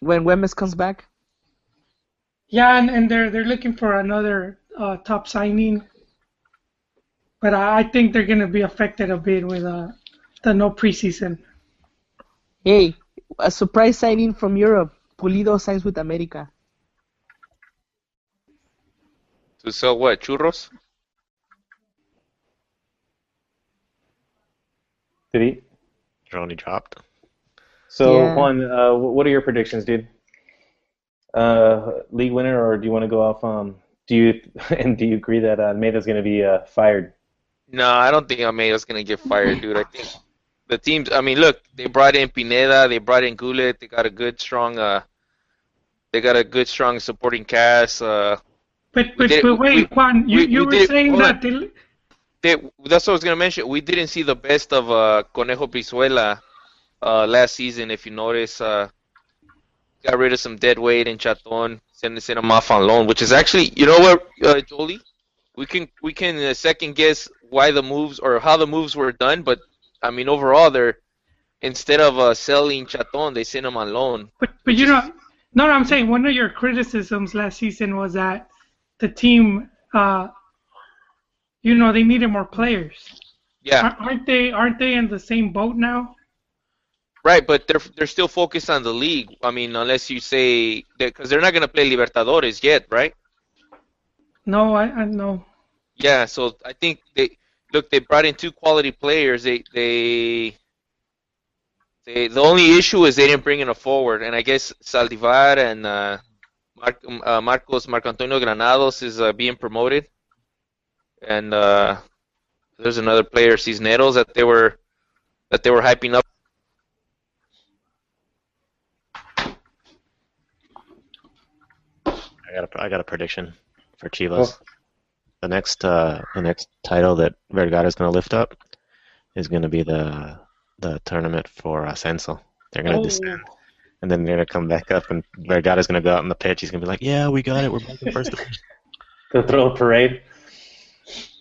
When Wemes comes back. Yeah, and, and they're they're looking for another uh, top signing, but I, I think they're gonna be affected a bit with uh, the no preseason. Hey, a surprise signing from Europe. Pulido signs with America. To sell what? Churros? Did he? Droney dropped. So Yeah. Juan, uh, what are your predictions, dude? Uh, league winner, or do you want to go off? Um, do you <laughs> and do you agree that uh, Almeyda's going to be uh, fired? No, I don't think Almeyda's gonna get fired, dude. I think the teams. I mean, look, they brought in Pineda, they brought in Goulet. They got a good, strong. Uh, they got a good, strong supporting cast. Uh, But but, but wait, we- Juan, you, we- you we were saying that they, they, that's what I was gonna mention. We didn't see the best of uh, Conejo Brizuela uh, last season. If you notice, uh, got rid of some dead weight in Chaton, sending him off on loan, which is actually, you know what, uh, Jolie, we can we can uh, second guess why the moves or how the moves were done, but I mean overall, they're instead of uh, selling Chaton, they sent him on loan. but but you know, no, no, I'm saying one of your criticisms last season was that the team, uh, you know, they needed more players. Yeah, Aren't they? Aren't they in the same boat now? right, but they're they're still focused on the league. I mean, unless you say because they're not gonna play Libertadores yet, right? No, I, I know. Yeah, so I think they look. They brought in two quality players. They they they. The only issue is they didn't bring in a forward, and I guess Saldivar and uh, Mar- uh, Marcos Marco Antonio Granados is uh, being promoted, and uh, there's another player Cisneros that they were that they were hyping up. I got a, I got a prediction for Chivas. The next uh, the next title that Vergara is going to lift up is going to be the the tournament for Ascenso. They're going to Oh. descend, and then they're going to come back up, and Vergara is going to go out on the pitch. He's going to be like, "Yeah, we got it. We're back in first division." They'll throw a parade.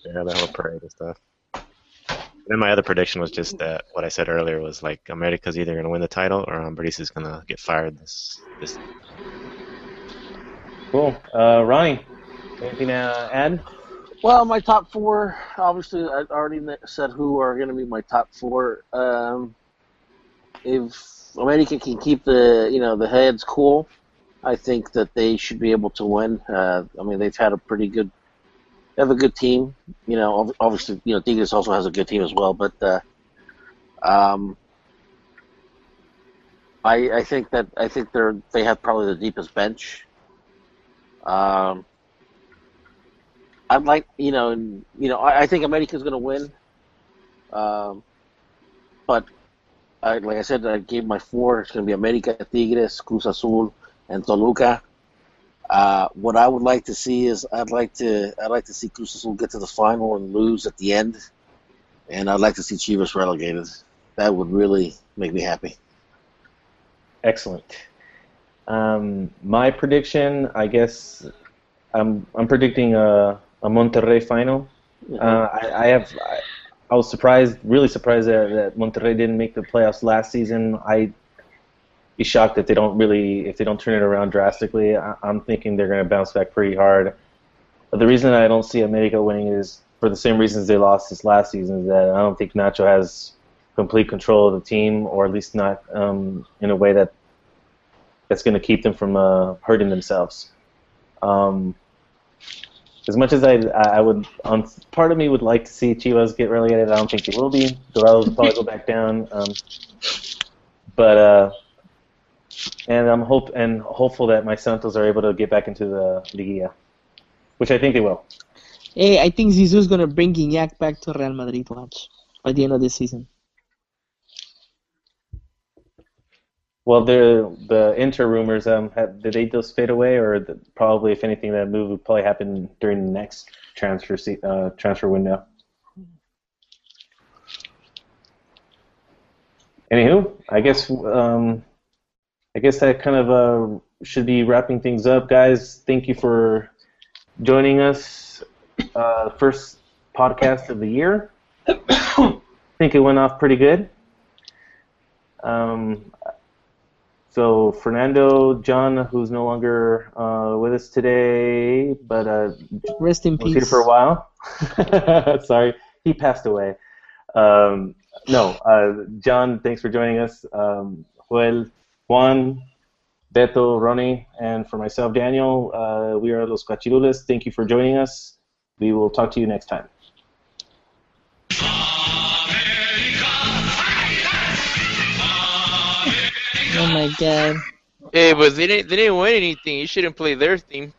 Yeah, the whole parade and stuff. Then my other prediction was just that what I said earlier was like America's either going to win the title or Ambriz is going to get fired this this. Cool. Uh, Ronnie, anything to add? Well, my top four, obviously, I already said who are going to be my top four. Um, if America can keep the you know the heads cool, I think that they should be able to win. Uh, I mean, they've had a pretty good, have a good team. You know, obviously, you know, Tigres also has a good team as well. But uh, um, I I think that I think they're they have probably the deepest bench. Um, I'd like you know, you know, I, I think America's going to win. Um, but I, like I said, I gave my four. It's going to be America, Tigres, Cruz Azul, and Toluca. Uh, what I would like to see is I'd like to I'd like to see Cruz Azul get to the final and lose at the end, and I'd like to see Chivas relegated. That would really make me happy. Excellent. Um, my prediction, I guess, I'm I'm predicting a, a Monterrey final. Uh, I, I have I, I was surprised, really surprised that, that Monterrey didn't make the playoffs last season. I be shocked if they don't really if they don't turn it around drastically. I, I'm thinking they're going to bounce back pretty hard. But the reason I don't see America winning is for the same reasons they lost this last season. Is that I don't think Nacho has complete control of the team, or at least not um, in a way that that's going to keep them from uh, hurting themselves. Um, as much as I, I would, on part of me would like to see Chivas get relegated. I don't think they will be. Dorados will probably go back down. Um, but uh, and I'm hope and hopeful that my Santos are able to get back into the Liguilla, which I think they will. Hey, I think Zizou is gonna bring Gignac back to Real Madrid. Watch by the end of the season. Well, the the inter rumors, um, have, did they just fade away, or the, probably, if anything, that move would probably happen during the next transfer se- uh, transfer window. Anywho, I guess um, I guess that kind of uh, should be wrapping things up, guys. Thank you for joining us. Uh, first podcast of the year. <coughs> I think it went off pretty good. Um, so Fernando, John, who's no longer uh, with us today, but uh, Rest in was here peace. for a while. <laughs> Sorry, he passed away. Um, no, uh, John, thanks for joining us. Um, Joel, Juan, Beto, Ronnie, and for myself, Daniel, uh, we are Los Cachirules. Thank you for joining us. We will talk to you next time. My god. Hey, but they didn't they didn't win anything. You shouldn't play their theme.